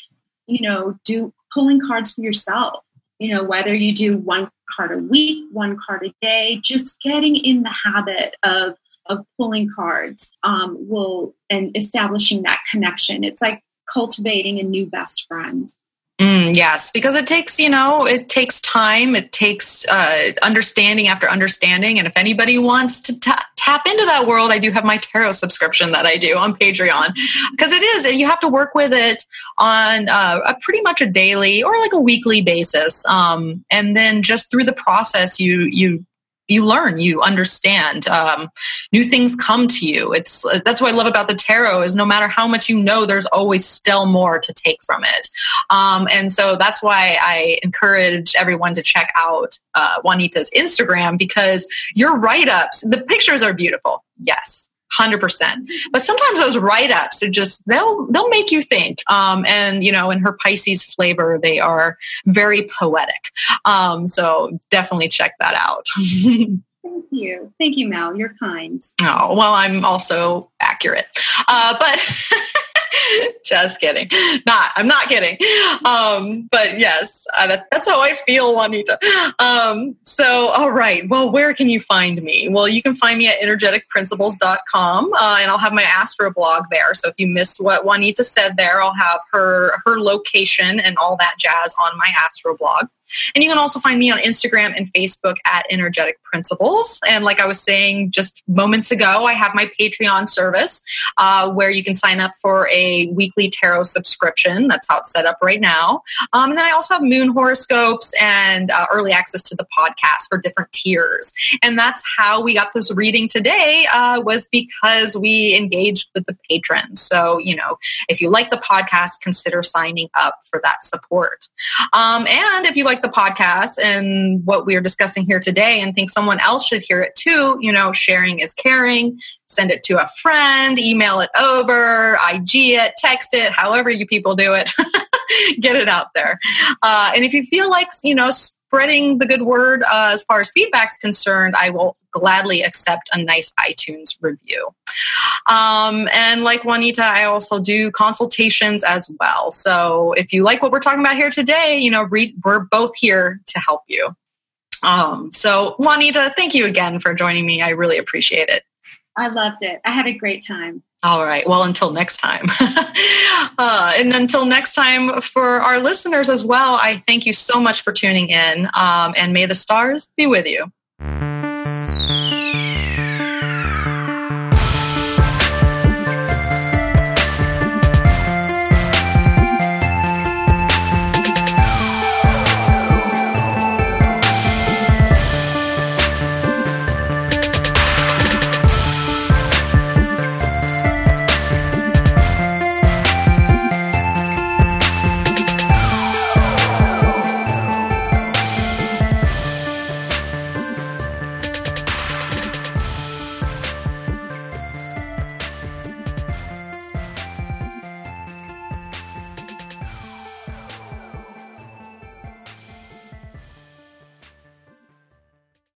you know do pulling cards for yourself you know whether you do one card a week one card a day just getting in the habit of of pulling cards um, will and establishing that connection it's like cultivating a new best friend Mm, yes, because it takes, you know, it takes time. It takes uh, understanding after understanding. And if anybody wants to ta- tap into that world, I do have my tarot subscription that I do on Patreon because it is, you have to work with it on uh, a pretty much a daily or like a weekly basis. Um, and then just through the process, you, you you learn you understand um, new things come to you. It's that's what i love about the tarot is no matter how much you know there's always still more to take from it. Um, and so that's why i encourage everyone to check out uh, juanita's instagram because your write-ups the pictures are beautiful. Yes 100% but sometimes those write-ups are just they'll they'll make you think um, and you know in her pisces flavor they are very poetic um, so definitely check that out Thank you. Thank you, Mel. You're kind. Oh, well, I'm also accurate. Uh, but Just kidding. Not, I'm not kidding. Um, but yes, uh, that, that's how I feel, Juanita. Um, so, all right. Well, where can you find me? Well, you can find me at energeticprinciples.com uh, and I'll have my Astro blog there. So if you missed what Juanita said there, I'll have her, her location and all that jazz on my Astro blog. And you can also find me on Instagram and Facebook at Energetic Principles. And like I was saying just moments ago, I have my Patreon service uh, where you can sign up for a weekly tarot subscription. That's how it's set up right now. Um, and then I also have moon horoscopes and uh, early access to the podcast for different tiers. And that's how we got this reading today uh, was because we engaged with the patrons. So, you know, if you like the podcast, consider signing up for that support. Um, and if you like the podcast and what we are discussing here today and think someone else should hear it too, you know, sharing is caring. Send it to a friend, email it over, IG it, text it, however you people do it. Get it out there. Uh, and if you feel like, you know, spreading the good word uh, as far as feedback's concerned, I will gladly accept a nice iTunes review. Um, and like Juanita, I also do consultations as well. So if you like what we're talking about here today, you know, re- we're both here to help you. Um, so Juanita, thank you again for joining me. I really appreciate it. I loved it. I had a great time. All right. Well, until next time. uh, and until next time, for our listeners as well, I thank you so much for tuning in. Um, and may the stars be with you.